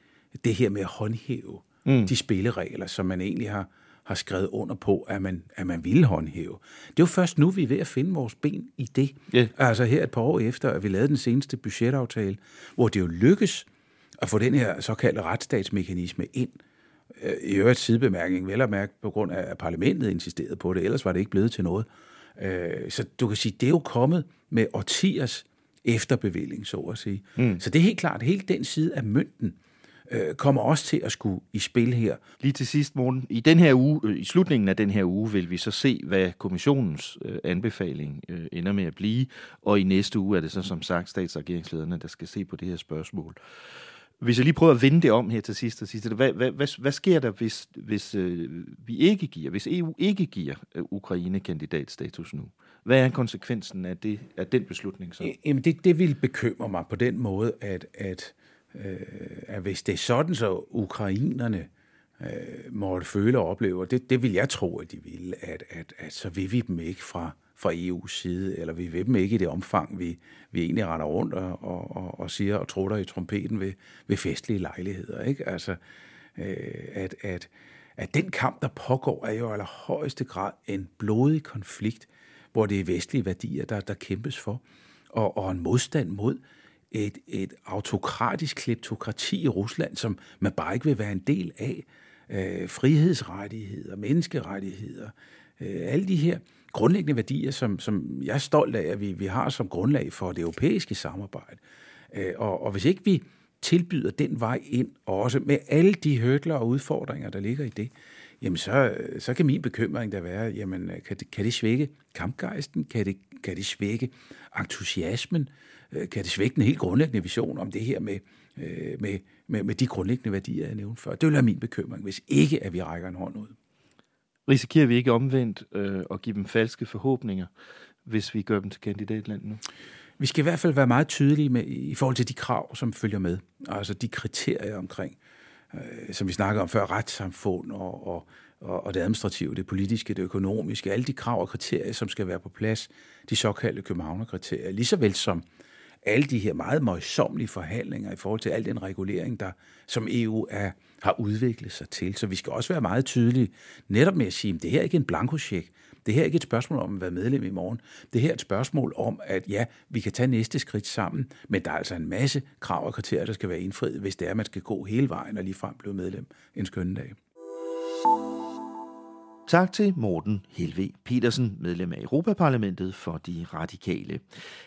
det her med at håndhæve mm. de spilleregler, som man egentlig har, har skrevet under på, at man, at man ville håndhæve. Det er jo først nu, vi er ved at finde vores ben i det. Yeah. Altså her et par år efter, at vi lavede den seneste budgetaftale, hvor det jo lykkes at få den her såkaldte retsstatsmekanisme ind. Øh, I øvrigt sidebemærkning, vel at mærke på grund af, at parlamentet insisterede på det, ellers var det ikke blevet til noget. Øh, så du kan sige, det er jo kommet med årtiers efterbevilling, så at sige. Mm. Så det er helt klart, hele den side af mønten øh, kommer også til at skulle i spil her. Lige til sidst, morgen. I den her uge, øh, i slutningen af den her uge, vil vi så se, hvad kommissionens øh, anbefaling øh, ender med at blive, og i næste uge er det så som sagt statsregeringslederne, der skal se på det her spørgsmål. Hvis jeg lige prøver at vende det om her til sidst, og sidst hvad, hvad, hvad, hvad sker der, hvis, hvis øh, vi ikke giver, hvis EU ikke giver øh, Ukraine kandidatstatus nu? Hvad er konsekvensen af, det, af den beslutning så? Jamen det, det vil bekymre mig på den måde, at, at, øh, at hvis det er sådan, så ukrainerne øh, måtte føle og opleve, og det, det vil jeg tro, at de vil, at, at, at så vil vi dem ikke fra, fra EU's side, eller vi vil dem ikke i det omfang, vi, vi egentlig render rundt og, og, og, og siger og trutter i trompeten ved, ved festlige lejligheder. Ikke? Altså, øh, at, at, at den kamp, der pågår, er jo i allerhøjeste grad en blodig konflikt, hvor det er vestlige værdier, der, der kæmpes for, og, og en modstand mod et, et autokratisk kleptokrati i Rusland, som man bare ikke vil være en del af. Øh, frihedsrettigheder, menneskerettigheder, øh, alle de her grundlæggende værdier, som, som jeg er stolt af, at vi, vi har som grundlag for det europæiske samarbejde. Øh, og, og hvis ikke vi tilbyder den vej ind, også med alle de hødler og udfordringer, der ligger i det, jamen så, så kan min bekymring da være, jamen øh, kan det, kan det svække kampgejsten? Kan det, kan det svække entusiasmen? Øh, kan det svække den helt grundlæggende vision om det her med, øh, med, med, med de grundlæggende værdier, jeg nævnte før? Det vil være min bekymring, hvis ikke at vi rækker en hånd ud. Risikerer vi ikke omvendt øh, at give dem falske forhåbninger, hvis vi gør dem til kandidatland nu? Vi skal i hvert fald være meget tydelige med, i forhold til de krav, som følger med. Altså de kriterier omkring, øh, som vi snakkede om før, retssamfund og, og, og det administrative, det politiske, det økonomiske, alle de krav og kriterier, som skal være på plads, de såkaldte Københavner-kriterier, lige så vel som alle de her meget møjsommelige forhandlinger i forhold til al den regulering, der som EU er, har udviklet sig til. Så vi skal også være meget tydelige netop med at sige, at det her er ikke en blankocheck. Det her er ikke et spørgsmål om at være medlem i morgen. Det her er et spørgsmål om, at ja, vi kan tage næste skridt sammen, men der er altså en masse krav og kriterier, der skal være indfriet, hvis det er, at man skal gå hele vejen og ligefrem blive medlem en skønne dag. Tak til Morten Helve Petersen, medlem af Europaparlamentet for de radikale.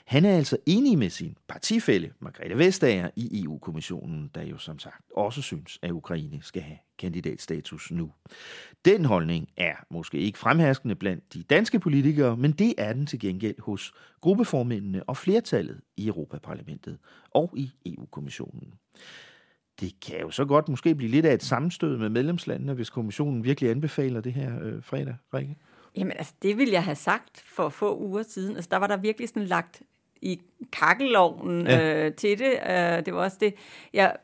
Han er altså enig med sin partifælle, Margrethe Vestager, i EU-kommissionen, der jo som sagt også synes, at Ukraine skal have kandidatstatus nu. Den holdning er måske ikke fremherskende blandt de danske politikere, men det er den til gengæld hos gruppeformændene og flertallet i Europaparlamentet og i EU-kommissionen det kan jo så godt måske blive lidt af et sammenstød med medlemslandene, hvis kommissionen virkelig anbefaler det her øh, fredag, Rikke? Jamen altså, det ville jeg have sagt for få uger siden. Altså, der var der virkelig sådan lagt i kakkeloven ja. øh, til det. Øh, det var også det, jeg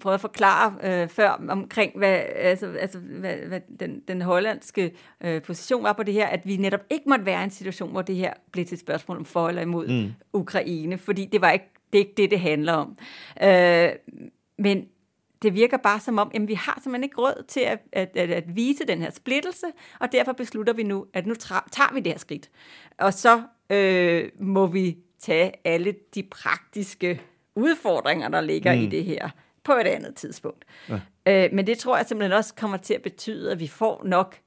prøvede at forklare øh, før omkring, hvad, altså, altså, hvad, hvad den, den hollandske øh, position var på det her, at vi netop ikke måtte være i en situation, hvor det her blev til et spørgsmål om for eller imod mm. Ukraine, fordi det var ikke det, er ikke det, det handler om. Øh, men det virker bare som om, at vi har simpelthen ikke råd til at, at, at, at vise den her splittelse, og derfor beslutter vi nu, at nu tager vi det her skridt. Og så øh, må vi tage alle de praktiske udfordringer, der ligger mm. i det her, på et andet tidspunkt. Ja. Øh, men det tror jeg simpelthen også kommer til at betyde, at vi får nok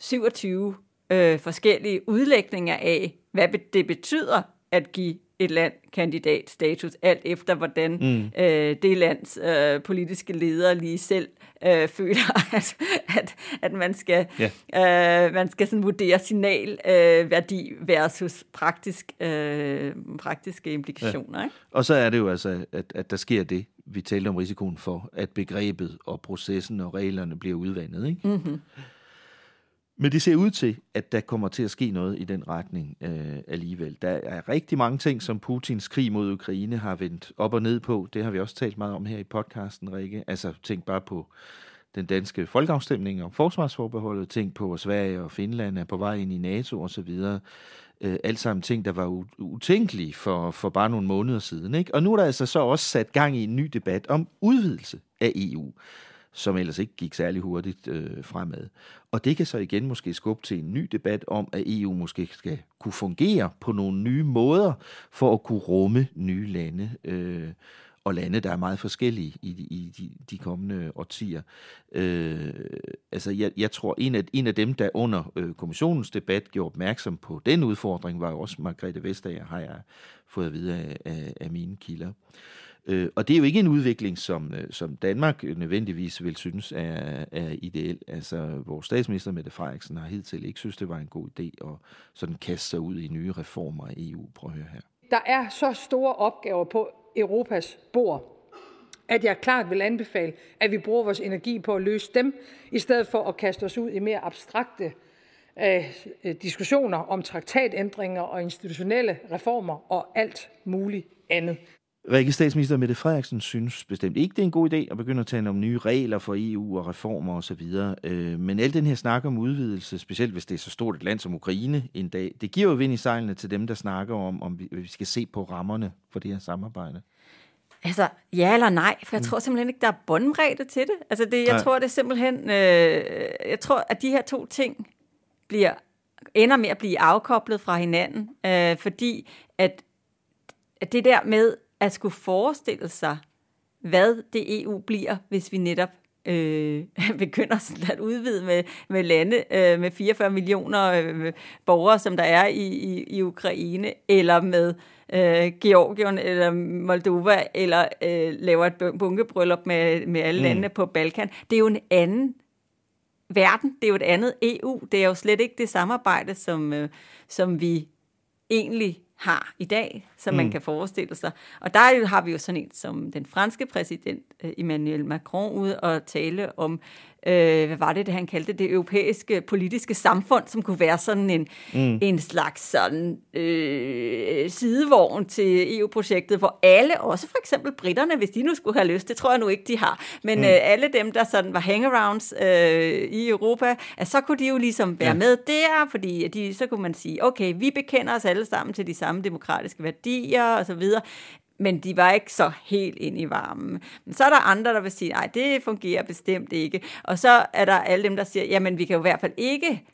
27 øh, forskellige udlægninger af, hvad det betyder at give et land kandidatstatus, alt efter hvordan mm. øh, det lands øh, politiske ledere lige selv øh, føler, at, at, at man skal, yeah. øh, man skal sådan vurdere signalværdi øh, versus praktisk, øh, praktiske implikationer. Ja. Ikke? Og så er det jo altså, at, at der sker det, vi talte om risikoen for, at begrebet og processen og reglerne bliver udvandet. Ikke? Mm-hmm. Men det ser ud til, at der kommer til at ske noget i den retning øh, alligevel. Der er rigtig mange ting, som Putins krig mod Ukraine har vendt op og ned på. Det har vi også talt meget om her i podcasten, Rikke. Altså tænk bare på den danske folkeafstemning om forsvarsforbeholdet. Tænk på, at Sverige og Finland er på vej ind i NATO osv. Øh, alt sammen ting, der var utænkelige for, for bare nogle måneder siden. Ikke? Og nu er der altså så også sat gang i en ny debat om udvidelse af EU som ellers ikke gik særlig hurtigt øh, fremad. Og det kan så igen måske skubbe til en ny debat om, at EU måske skal kunne fungere på nogle nye måder for at kunne rumme nye lande. Øh, og lande, der er meget forskellige i, i de, de kommende årtier. Øh, altså, jeg, jeg tror, en af, en af dem, der under øh, kommissionens debat gjorde opmærksom på den udfordring, var jo også Margrethe Vestager, har jeg fået at vide af, af, af mine kilder. Øh, Øh, og det er jo ikke en udvikling, som, øh, som Danmark nødvendigvis vil synes er, er ideel. Altså, vores statsminister Mette Frederiksen har hidtil ikke synes, det var en god idé at sådan kaste sig ud i nye reformer af EU. Prøv at høre her. Der er så store opgaver på Europas bord, at jeg klart vil anbefale, at vi bruger vores energi på at løse dem, i stedet for at kaste os ud i mere abstrakte øh, diskussioner om traktatændringer og institutionelle reformer og alt muligt andet. Rikke statsminister Mette Frederiksen synes bestemt ikke, det er en god idé at begynde at tale om nye regler for EU og reformer osv. Øh, men al den her snak om udvidelse, specielt hvis det er så stort et land som Ukraine en dag, det giver jo vind i sejlene til dem, der snakker om, om vi skal se på rammerne for det her samarbejde. Altså, ja eller nej, for jeg mm. tror simpelthen ikke, der er båndbredde til det. Altså, det, jeg nej. tror, det er simpelthen, øh, jeg tror, at de her to ting bliver, ender med at blive afkoblet fra hinanden, øh, fordi at, at det der med, at skulle forestille sig, hvad det EU bliver, hvis vi netop øh, begynder at udvide med, med lande øh, med 44 millioner øh, borgere, som der er i, i, i Ukraine, eller med øh, Georgien eller Moldova, eller øh, laver et bunkebryllup med, med alle mm. landene på Balkan. Det er jo en anden verden, det er jo et andet EU. Det er jo slet ikke det samarbejde, som, øh, som vi egentlig har i dag, som mm. man kan forestille sig. Og der har vi jo sådan en som den franske præsident øh, Emmanuel Macron ude og tale om øh, hvad var det, det han kaldte det europæiske politiske samfund, som kunne være sådan en, mm. en slags sådan, øh, sidevogn til EU-projektet, hvor alle, også for eksempel britterne, hvis de nu skulle have lyst, det tror jeg nu ikke, de har, men mm. øh, alle dem, der sådan var hangarounds øh, i Europa, at så kunne de jo ligesom være ja. med der, fordi de, så kunne man sige, okay, vi bekender os alle sammen til de samme demokratiske værdier og så videre men de var ikke så helt ind i varmen. Men så er der andre, der vil sige, nej, det fungerer bestemt ikke. Og så er der alle dem, der siger, jamen vi kan jo i hvert fald ikke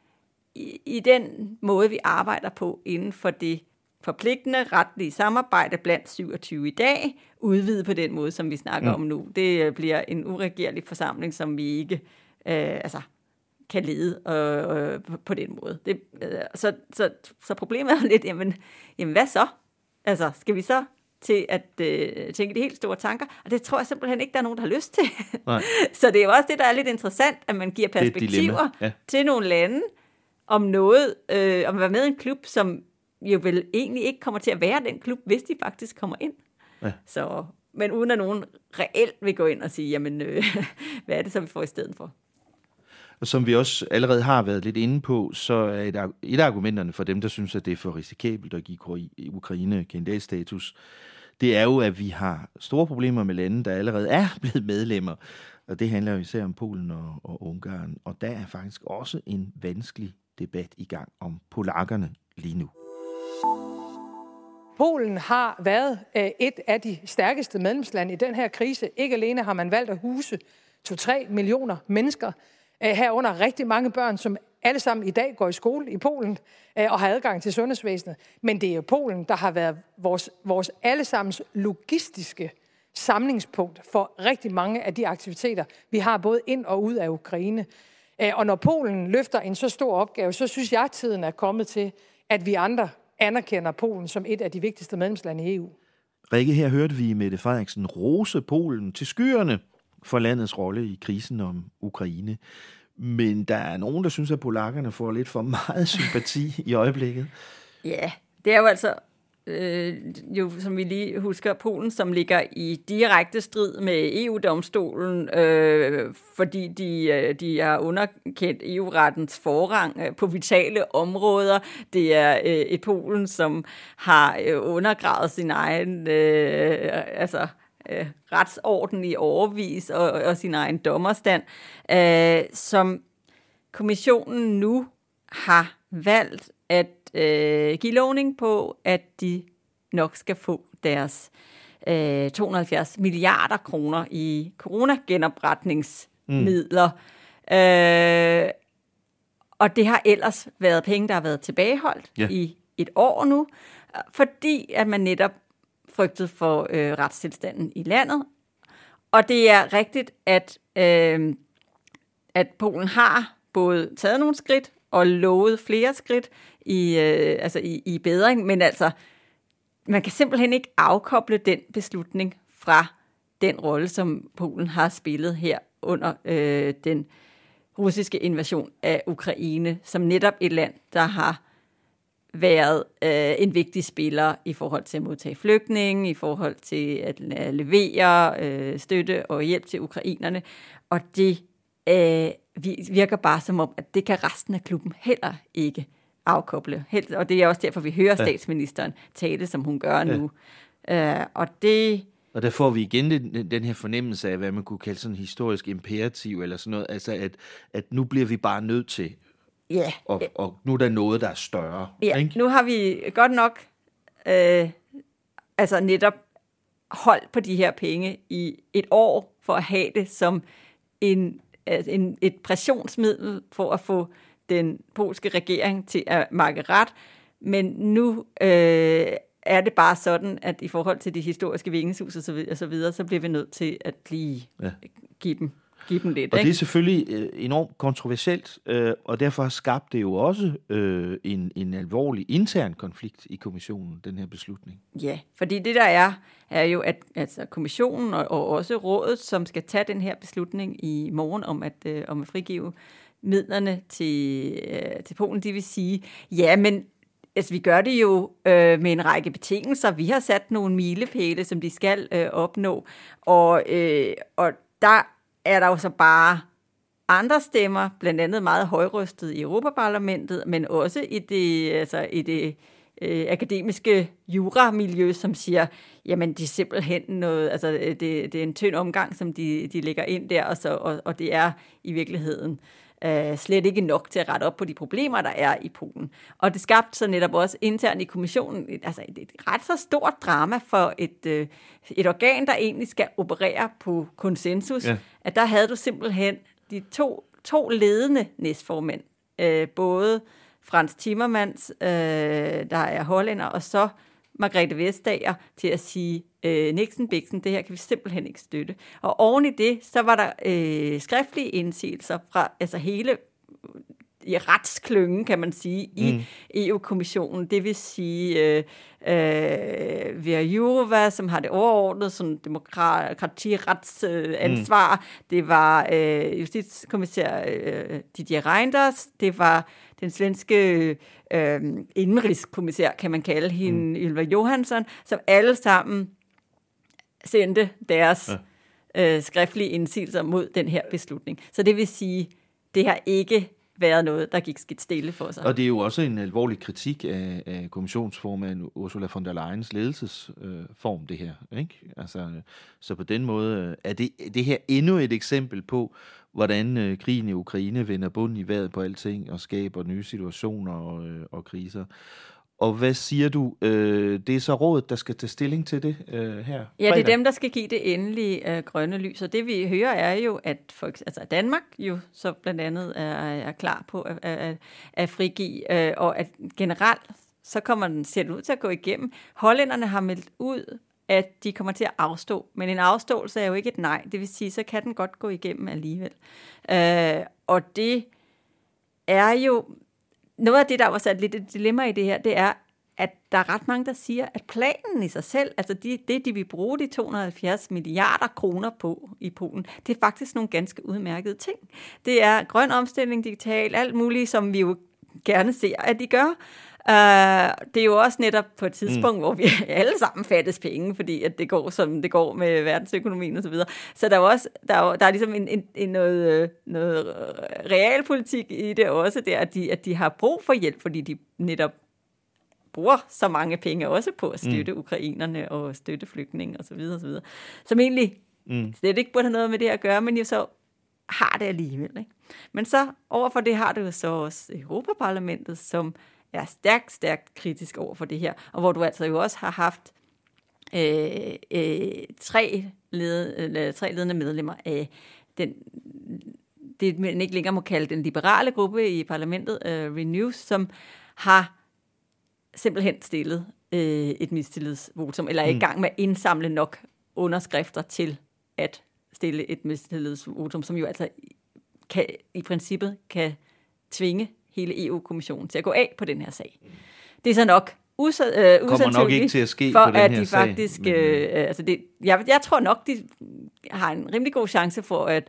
i, i den måde, vi arbejder på inden for det forpligtende retlige samarbejde blandt 27 i dag, udvide på den måde, som vi snakker ja. om nu. Det bliver en uregerlig forsamling, som vi ikke, øh, altså, kan lede øh, øh, på, på den måde. Det, øh, så, så, så problemet er lidt, jamen, jamen hvad så? Altså, skal vi så til at øh, tænke de helt store tanker, og det tror jeg simpelthen ikke, der er nogen, der har lyst til. Nej. så det er jo også det, der er lidt interessant, at man giver perspektiver ja. til nogle lande om noget, øh, om at være med i en klub, som jo vel egentlig ikke kommer til at være den klub, hvis de faktisk kommer ind. Ja. Så, men uden at nogen reelt vil gå ind og sige, jamen, øh, hvad er det så, vi får i stedet for? Og som vi også allerede har været lidt inde på, så er et, et af argumenterne for dem, der synes, at det er for risikabelt at give Ukraine kandidatstatus, det er jo, at vi har store problemer med lande, der allerede er blevet medlemmer. Og det handler jo især om Polen og, og Ungarn. Og der er faktisk også en vanskelig debat i gang om polakkerne lige nu. Polen har været øh, et af de stærkeste medlemslande i den her krise. Ikke alene har man valgt at huse 2-3 millioner mennesker, Øh, herunder rigtig mange børn, som alle sammen i dag går i skole i Polen øh, og har adgang til sundhedsvæsenet. Men det er jo Polen, der har været vores, vores allesammens logistiske samlingspunkt for rigtig mange af de aktiviteter, vi har både ind og ud af Ukraine. Øh, og når Polen løfter en så stor opgave, så synes jeg, at tiden er kommet til, at vi andre anerkender Polen som et af de vigtigste medlemslande i EU. Rikke, her hørte vi Mette Frederiksen rose Polen til skyerne for landets rolle i krisen om Ukraine. Men der er nogen, der synes, at polakkerne får lidt for meget sympati i øjeblikket. Ja, det er jo altså øh, jo, som vi lige husker, Polen, som ligger i direkte strid med EU-domstolen, øh, fordi de, øh, de har underkendt EU-rettens forrang øh, på vitale områder. Det er øh, et Polen, som har øh, undergravet sin egen øh, altså, øh, retsorden i overvis og, og sin egen dommerstand, øh, som kommissionen nu har valgt at øh, give lovning på, at de nok skal få deres øh, 270 milliarder kroner i coronagenopretningsmidler. Mm. Øh, og det har ellers været penge, der har været tilbageholdt ja. i et år nu, fordi at man netop frygtet for øh, retstilstanden i landet. Og det er rigtigt, at, øh, at Polen har både taget nogle skridt og lovet flere skridt i, øh, altså i, i bedring, men altså, man kan simpelthen ikke afkoble den beslutning fra den rolle, som Polen har spillet her under øh, den russiske invasion af Ukraine, som netop et land, der har været øh, en vigtig spiller i forhold til at modtage flygtninge, i forhold til at levere øh, støtte og hjælp til ukrainerne. Og det øh, virker bare som om, at det kan resten af klubben heller ikke afkoble. Og det er også derfor, vi hører statsministeren tale, som hun gør nu. Ja. Øh, og det... Og der får vi igen den, den her fornemmelse af, hvad man kunne kalde sådan historisk imperativ, eller sådan noget, altså at, at nu bliver vi bare nødt til, ja. og, og nu er der noget, der er større. Ja, ikke? nu har vi godt nok øh, altså netop holdt på de her penge i et år, for at have det som en, altså en, et pressionsmiddel for at få den polske regering til at makke ret. Men nu øh, er det bare sådan, at i forhold til de historiske vingeshus og så, videre, så, videre, så bliver vi nødt til at lige ja. give dem give dem lidt. Og ikke? det er selvfølgelig øh, enormt kontroversielt, øh, og derfor har skabt det jo også øh, en, en alvorlig intern konflikt i kommissionen, den her beslutning. Ja, fordi det der er, er jo, at altså, kommissionen og, og også rådet, som skal tage den her beslutning i morgen om at, øh, om at frigive midlerne til, øh, til Polen, de vil sige, ja, men altså, vi gør det jo øh, med en række betingelser. Vi har sat nogle milepæle, som de skal øh, opnå, og, øh, og der er der jo så bare andre stemmer, blandt andet meget højrystet i Europaparlamentet, men også i det, altså i det øh, akademiske juramiljø, som siger, jamen det er simpelthen noget, altså øh, det, det er en tynd omgang, som de, de lægger ind der, og, så, og, og det er i virkeligheden øh, slet ikke nok til at rette op på de problemer, der er i Polen. Og det skabte så netop også internt i kommissionen altså et, et ret så stort drama for et, øh, et organ, der egentlig skal operere på konsensus, ja. at der havde du simpelthen de to, to ledende næstformænd, øh, både Frans Timmermans, øh, der er hollænder, og så Margrethe Vestager til at sige, øh, Nixon Bixen, det her kan vi simpelthen ikke støtte. Og oven i det, så var der øh, skriftlige indsigelser fra altså hele i retsklyngen, kan man sige, i Mm. EU-kommissionen. Det vil sige øh, øh, Vera Jourova, som har det overordnede sådan demokratiretsansvar. Øh, ansvar. det var øh, justitskommissær øh, Didier Reinders. Det var den svenske øh, indenrigskommissær, kan man kalde hende, mm. Ylva Johansson, som alle sammen sendte deres ja. øh, skriftlige indsigelser mod den her beslutning. Så det vil sige, det har ikke været noget, der gik skidt stille for sig. Og det er jo også en alvorlig kritik af, af kommissionsformand Ursula von der Leyens ledelsesform, øh, det her. Ikke? Altså, så på den måde øh, er det, det her endnu et eksempel på, hvordan øh, krigen i Ukraine vender bunden i vejret på alting og skaber nye situationer og, øh, og kriser. Og hvad siger du? Øh, det er så rådet, der skal tage stilling til det øh, her? Ja, det er fredag? dem, der skal give det endelige øh, grønne lys. Og det vi hører er jo, at for, altså Danmark jo så blandt andet er, er klar på at, at, at frigive, øh, og at generelt så kommer den, ser det ud til at gå igennem. Hollænderne har meldt ud, at de kommer til at afstå. Men en afståelse er jo ikke et nej. Det vil sige, så kan den godt gå igennem alligevel. Øh, og det er jo noget af det, der var sat lidt et dilemma i det her, det er, at der er ret mange, der siger, at planen i sig selv, altså de, det, de vil bruge de 270 milliarder kroner på i Polen, det er faktisk nogle ganske udmærkede ting. Det er grøn omstilling, digital, alt muligt, som vi jo gerne ser, at de gør. Uh, det er jo også netop på et tidspunkt, mm. hvor vi alle sammen fattes penge, fordi at det går, som det går med verdensøkonomien og så videre. Så der er jo også, der er, der er ligesom en, en, en noget, noget realpolitik i det også, det er, at de, at de har brug for hjælp, fordi de netop bruger så mange penge også på at støtte mm. ukrainerne og støtte flygtninge og så videre og så videre. Som egentlig mm. slet ikke burde have noget med det at gøre, men jo så har det alligevel. Ikke? Men så overfor det har du jo så også Europaparlamentet, som er stærkt, stærkt kritisk over for det her, og hvor du altså jo også har haft øh, øh, tre, led, øh, tre ledende medlemmer af den, det man ikke længere må kalde den liberale gruppe i parlamentet, øh, Renew, som har simpelthen stillet øh, et mistillidsvotum, eller er i gang med at indsamle nok underskrifter til at stille et mistillidsvotum, som jo altså kan, i princippet kan tvinge hele EU-kommissionen til at gå af på den her sag. Det er så nok usa, øh, Kommer nok ikke til at ske for på den at her de sag, faktisk, men- øh, altså det, jeg, jeg tror nok, de har en rimelig god chance for at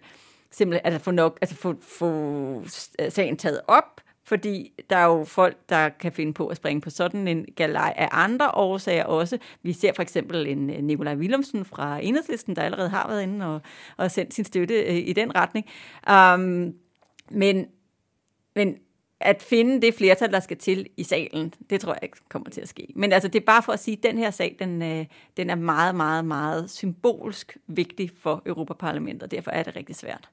simpelthen altså få nok, altså få, få sagen taget op, fordi der er jo folk, der kan finde på at springe på sådan en galej af andre årsager også. Vi ser for eksempel en øh, Nikolaj Willumsen fra Enhedslisten, der allerede har været inde og, og sendt sin støtte øh, i den retning. Um, men, men at finde det flertal, der skal til i salen, det tror jeg ikke kommer til at ske. Men altså, det er bare for at sige, at den her sag, den, øh, den er meget, meget, meget symbolsk vigtig for Europaparlamentet, og derfor er det rigtig svært.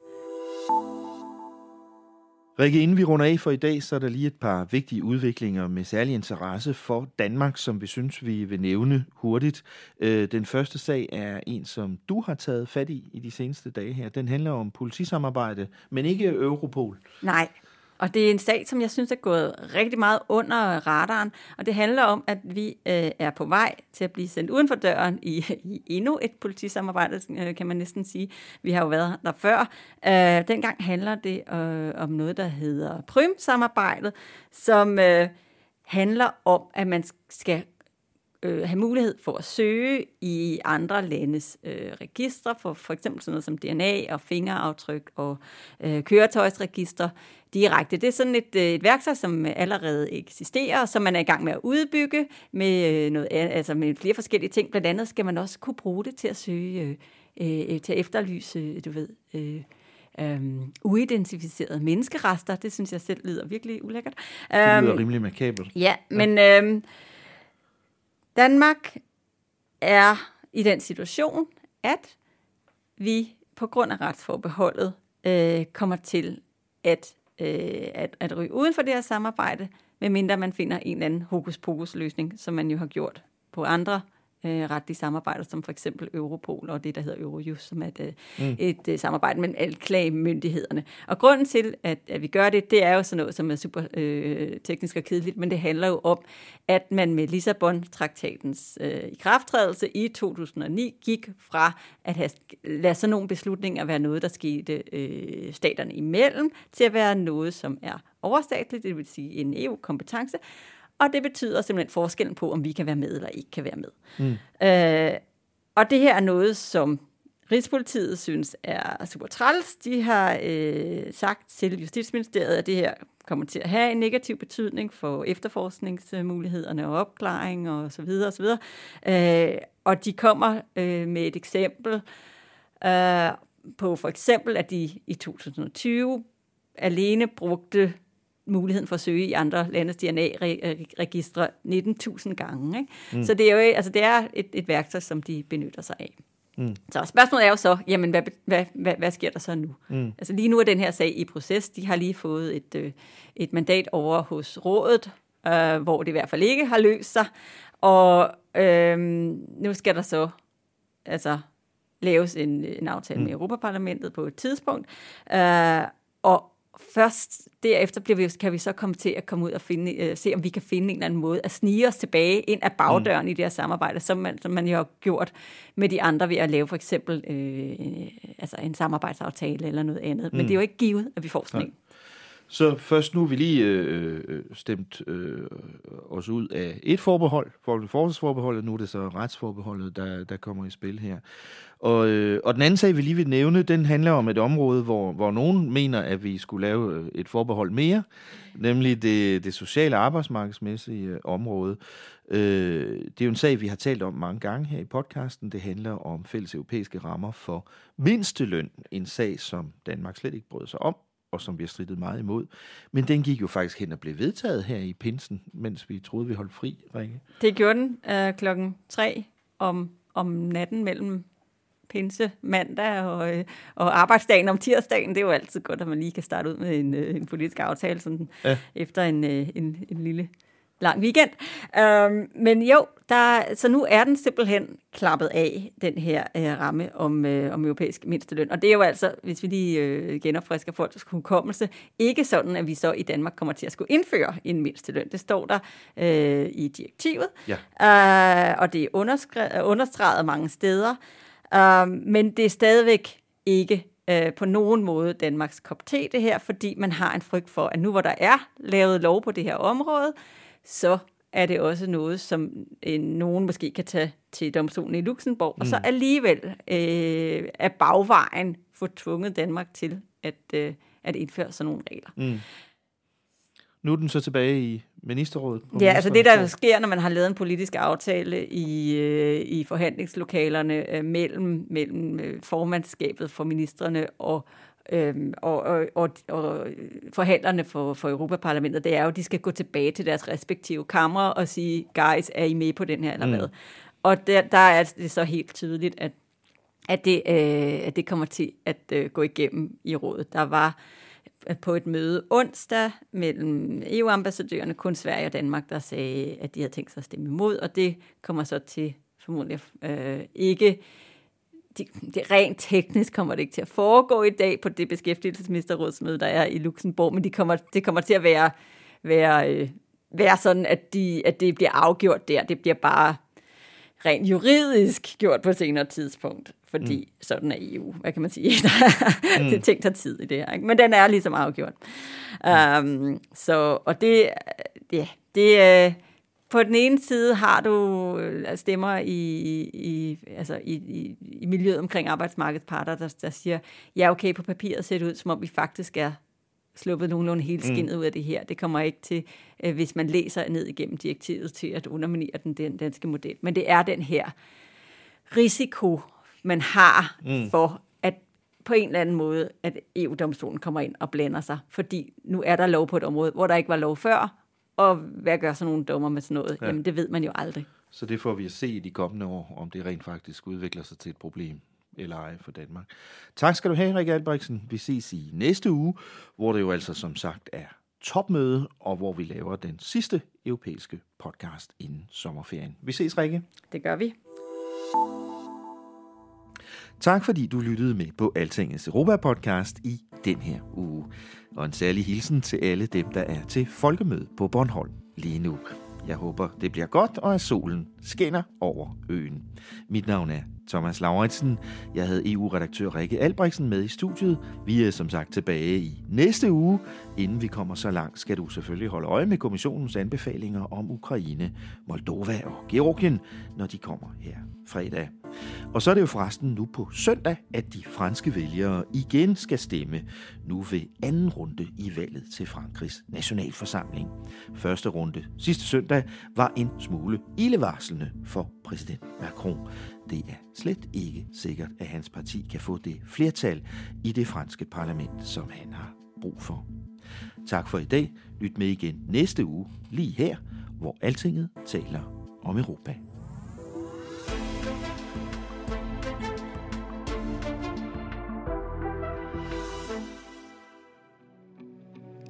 Rikke, inden vi runder af for i dag, så er der lige et par vigtige udviklinger med særlig interesse for Danmark, som vi synes, vi vil nævne hurtigt. Øh, Den første sag er en, som du har taget fat i i de seneste dage her. Den handler om politisamarbejde, men ikke Europol. Nej, og det er en sag, som jeg synes er gået rigtig meget under radaren, og det handler om, at vi øh, er på vej til at blive sendt uden for døren i, i endnu et politisamarbejde, øh, kan man næsten sige. Vi har jo været der før. Øh, dengang handler det øh, om noget, der hedder Prym-samarbejdet, som øh, handler om, at man skal øh, have mulighed for at søge i andre landes øh, registre, for for eksempel sådan noget som DNA og fingeraftryk og øh, køretøjsregister direkte. Det er sådan et, øh, et værktøj, som allerede eksisterer, og som man er i gang med at udbygge med, øh, noget, altså med flere forskellige ting. Blandt andet skal man også kunne bruge det til at søge, øh, øh, til at efterlyse, du ved, øh, Um, uidentificerede menneskerester. Det synes jeg selv lyder virkelig ulækkert. Det lyder Øhm, rimelig makabert. Ja, men øhm, Danmark er i den situation, at vi på grund af retsforbeholdet øh, kommer til at, øh, at, at ryge uden for det her samarbejde, medmindre man finder en eller anden hokus-pokus-løsning, som man jo har gjort på andre øh, retlige samarbejder, som for eksempel Europol og det, der hedder Eurojust, som er et, Mm. mm. et øh, samarbejde mellem alle klagemyndighederne. Og grunden til, at, at vi gør det, det er jo sådan noget, som er super øh, teknisk og kedeligt, men det handler jo om, at man med Lissabon-traktatens øh, ikrafttrædelse i 2009 gik fra at have, lade sådan nogle beslutninger være noget, der skete øh, staterne imellem, til at være noget, som er overstatligt, det vil sige en EU-kompetence, og det betyder simpelthen forskellen på, om vi kan være med eller ikke kan være med. Mm. Øh, og det her er noget, som Rigspolitiet synes er super træls. De har øh, sagt til Justitsministeriet, at det her kommer til at have en negativ betydning for efterforskningsmulighederne og opklaring og så videre og så videre. Øh, og de kommer øh, med et eksempel øh, på for eksempel, at de i 2020 alene brugte muligheden for at søge i andre landes DNA-registre 19.000 gange. Ikke? Mm. Så det er jo altså, det er et, et værktøj, som de benytter sig af. Mm. Så spørgsmålet er jo så, jamen, hvad, hvad, hvad, hvad sker der så nu? Mm. Altså lige nu er den her sag i proces. De har lige fået et, øh, et mandat over hos rådet, øh, hvor det i hvert fald ikke har løst sig. Og øh, nu skal der så altså laves en, en aftale mm. med Europaparlamentet på et tidspunkt. Øh, først derefter bliver vi, kan vi så komme til at komme ud og finde, øh, se, om vi kan finde en eller anden måde at snige os tilbage ind af bagdøren mm. i det her samarbejde, som man, som man jo har gjort med de andre ved at lave for eksempel øh, altså en samarbejdsaftale eller noget andet. Men Mm. det er jo ikke givet, at vi får sådan en. Så først nu vi lige øh, øh, stemt øh, os ud af et forbehold, for forsvarsforbeholdet, nu er det så retsforbeholdet, der, der kommer i spil her. Og, øh, og den anden sag, vi lige vil nævne, den handler om et område, hvor, hvor nogen mener, at vi skulle lave øh, et forbehold mere, nemlig det, det sociale arbejdsmarkedsmæssige øh, område. Øh, det er jo en sag, vi har talt om mange gange her i podcasten. Det handler om fælles europæiske rammer for mindsteløn, en sag, som Danmark slet ikke brød sig om og som vi har strittet meget imod. Men den gik jo faktisk hen og blev vedtaget her i pinsen, mens vi troede, vi holdt fri, Rikke. Det gjorde den øh, klokken tre om, om natten mellem pinse mandag og, øh, og arbejdsdagen om tirsdagen. Det er jo altid godt, at man lige kan starte ud med en, øh, en politisk aftale sådan, Ja. efter en, øh, en, en lille lang weekend. Um, men jo, der, så nu er den simpelthen klappet af, den her øh, ramme om, øh, om europæisk mindsteløn. Og det er jo altså, hvis vi lige øh, genopfrisker folks hukommelse, ikke sådan, at vi så i Danmark kommer til at skulle indføre en mindsteløn. Det står der øh, i direktivet, Ja. uh, og det er understreget mange steder. Uh, men det er stadigvæk ikke øh, på nogen måde Danmarks kop te det her, fordi man har en frygt for, at nu hvor der er lavet lov på det her område, så er det også noget, som øh, nogen måske kan tage til domstolen i Luxembourg, mm. og så Mm. alligevel øh, er bagvejen få tvunget Danmark til at, øh, at indføre sådan nogle regler. Mm. Nu er den så tilbage i ministerrådet. Ja, altså det, der sker, når man har lavet en politisk aftale i, øh, i forhandlingslokalerne øh, mellem, mellem øh, formandskabet for ministerne og, øh, og, og, og, og forhandlerne for, for Europaparlamentet, det er jo, at de skal gå tilbage til deres respektive kammer og sige, guys, er I med på den her eller Mm. hvad? Og der, der er det så helt tydeligt, at, at, det, øh, at det kommer til at øh, gå igennem i rådet. Der var på et møde onsdag mellem EU-ambassadørerne, kun Sverige og Danmark, der sagde, at de havde tænkt sig at stemme imod, og det kommer så til formodentlig øh, ikke det, det rent teknisk kommer det ikke til at foregå i dag på det beskæftigelsesministerrådsmøde, der er i Luxembourg, men de kommer, det kommer til at være, være, øh, være sådan, at, de, at det bliver afgjort der. Det bliver bare rent juridisk gjort på et senere tidspunkt, fordi mm. sådan er EU. Hvad kan man sige? mm. det ting tager tid i det her. Ikke? Men den er ligesom afgjort. Mm. Um, så, og det, det, det, øh, på den ene side har du øh, stemmer i, i, altså i, i, i miljøet omkring arbejdsmarkedsparter, der, der siger, ja okay, på papiret ser det ud, som om vi faktisk er sluppet nogenlunde helt skinnet mm. ud af det her. Det kommer ikke til, øh, hvis man læser ned igennem direktivet, til at underminere den, den danske model. Men det er den her risiko, man har Mm. mm. for, at på en eller anden måde, at EU-domstolen kommer ind og blander sig. Fordi nu er der lov på et område, hvor der ikke var lov før, og hvad gør så nogle dommer med sådan noget? Ja. Ja. Jamen, det ved man jo aldrig. Så det får vi at se i de kommende år, om det rent faktisk udvikler sig til et problem eller ej for Danmark. Tak skal du have, Rikke Albrechtsen. Vi ses i næste uge, hvor det jo altså som sagt er topmøde, og hvor vi laver den sidste europæiske podcast inden sommerferien. Vi ses, Rikke. Det gør vi. Tak fordi du lyttede med på Altingets Europa-podcast i den her uge. Og en særlig hilsen til alle dem, der er til folkemøde på Bornholm lige nu. Jeg håber, det bliver godt, og at solen skinner over øen. Mit navn er Thomas Lauritsen. Jeg havde EU-redaktør Rikke Albrechtsen med i studiet. Vi er som sagt tilbage i næste uge. Inden vi kommer så langt, skal du selvfølgelig holde øje med kommissionens anbefalinger om Ukraine, Moldova og Georgien, når de kommer her fredag. Og så er det jo forresten nu på søndag, at de franske vælgere igen skal stemme, nu ved anden runde i valget til Frankrigs nationalforsamling. Første runde sidste søndag var en smule ildevarslende for præsident Macron. Det er slet ikke sikkert, at hans parti kan få det flertal i det franske parlament, som han har brug for. Tak for i dag. Lyt med igen næste uge, lige her, hvor Altinget taler om Europa.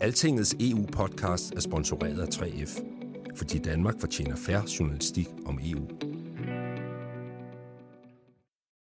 Altingets EU-podcast er sponsoreret af 3F, fordi Danmark fortjener færre journalistik om EU.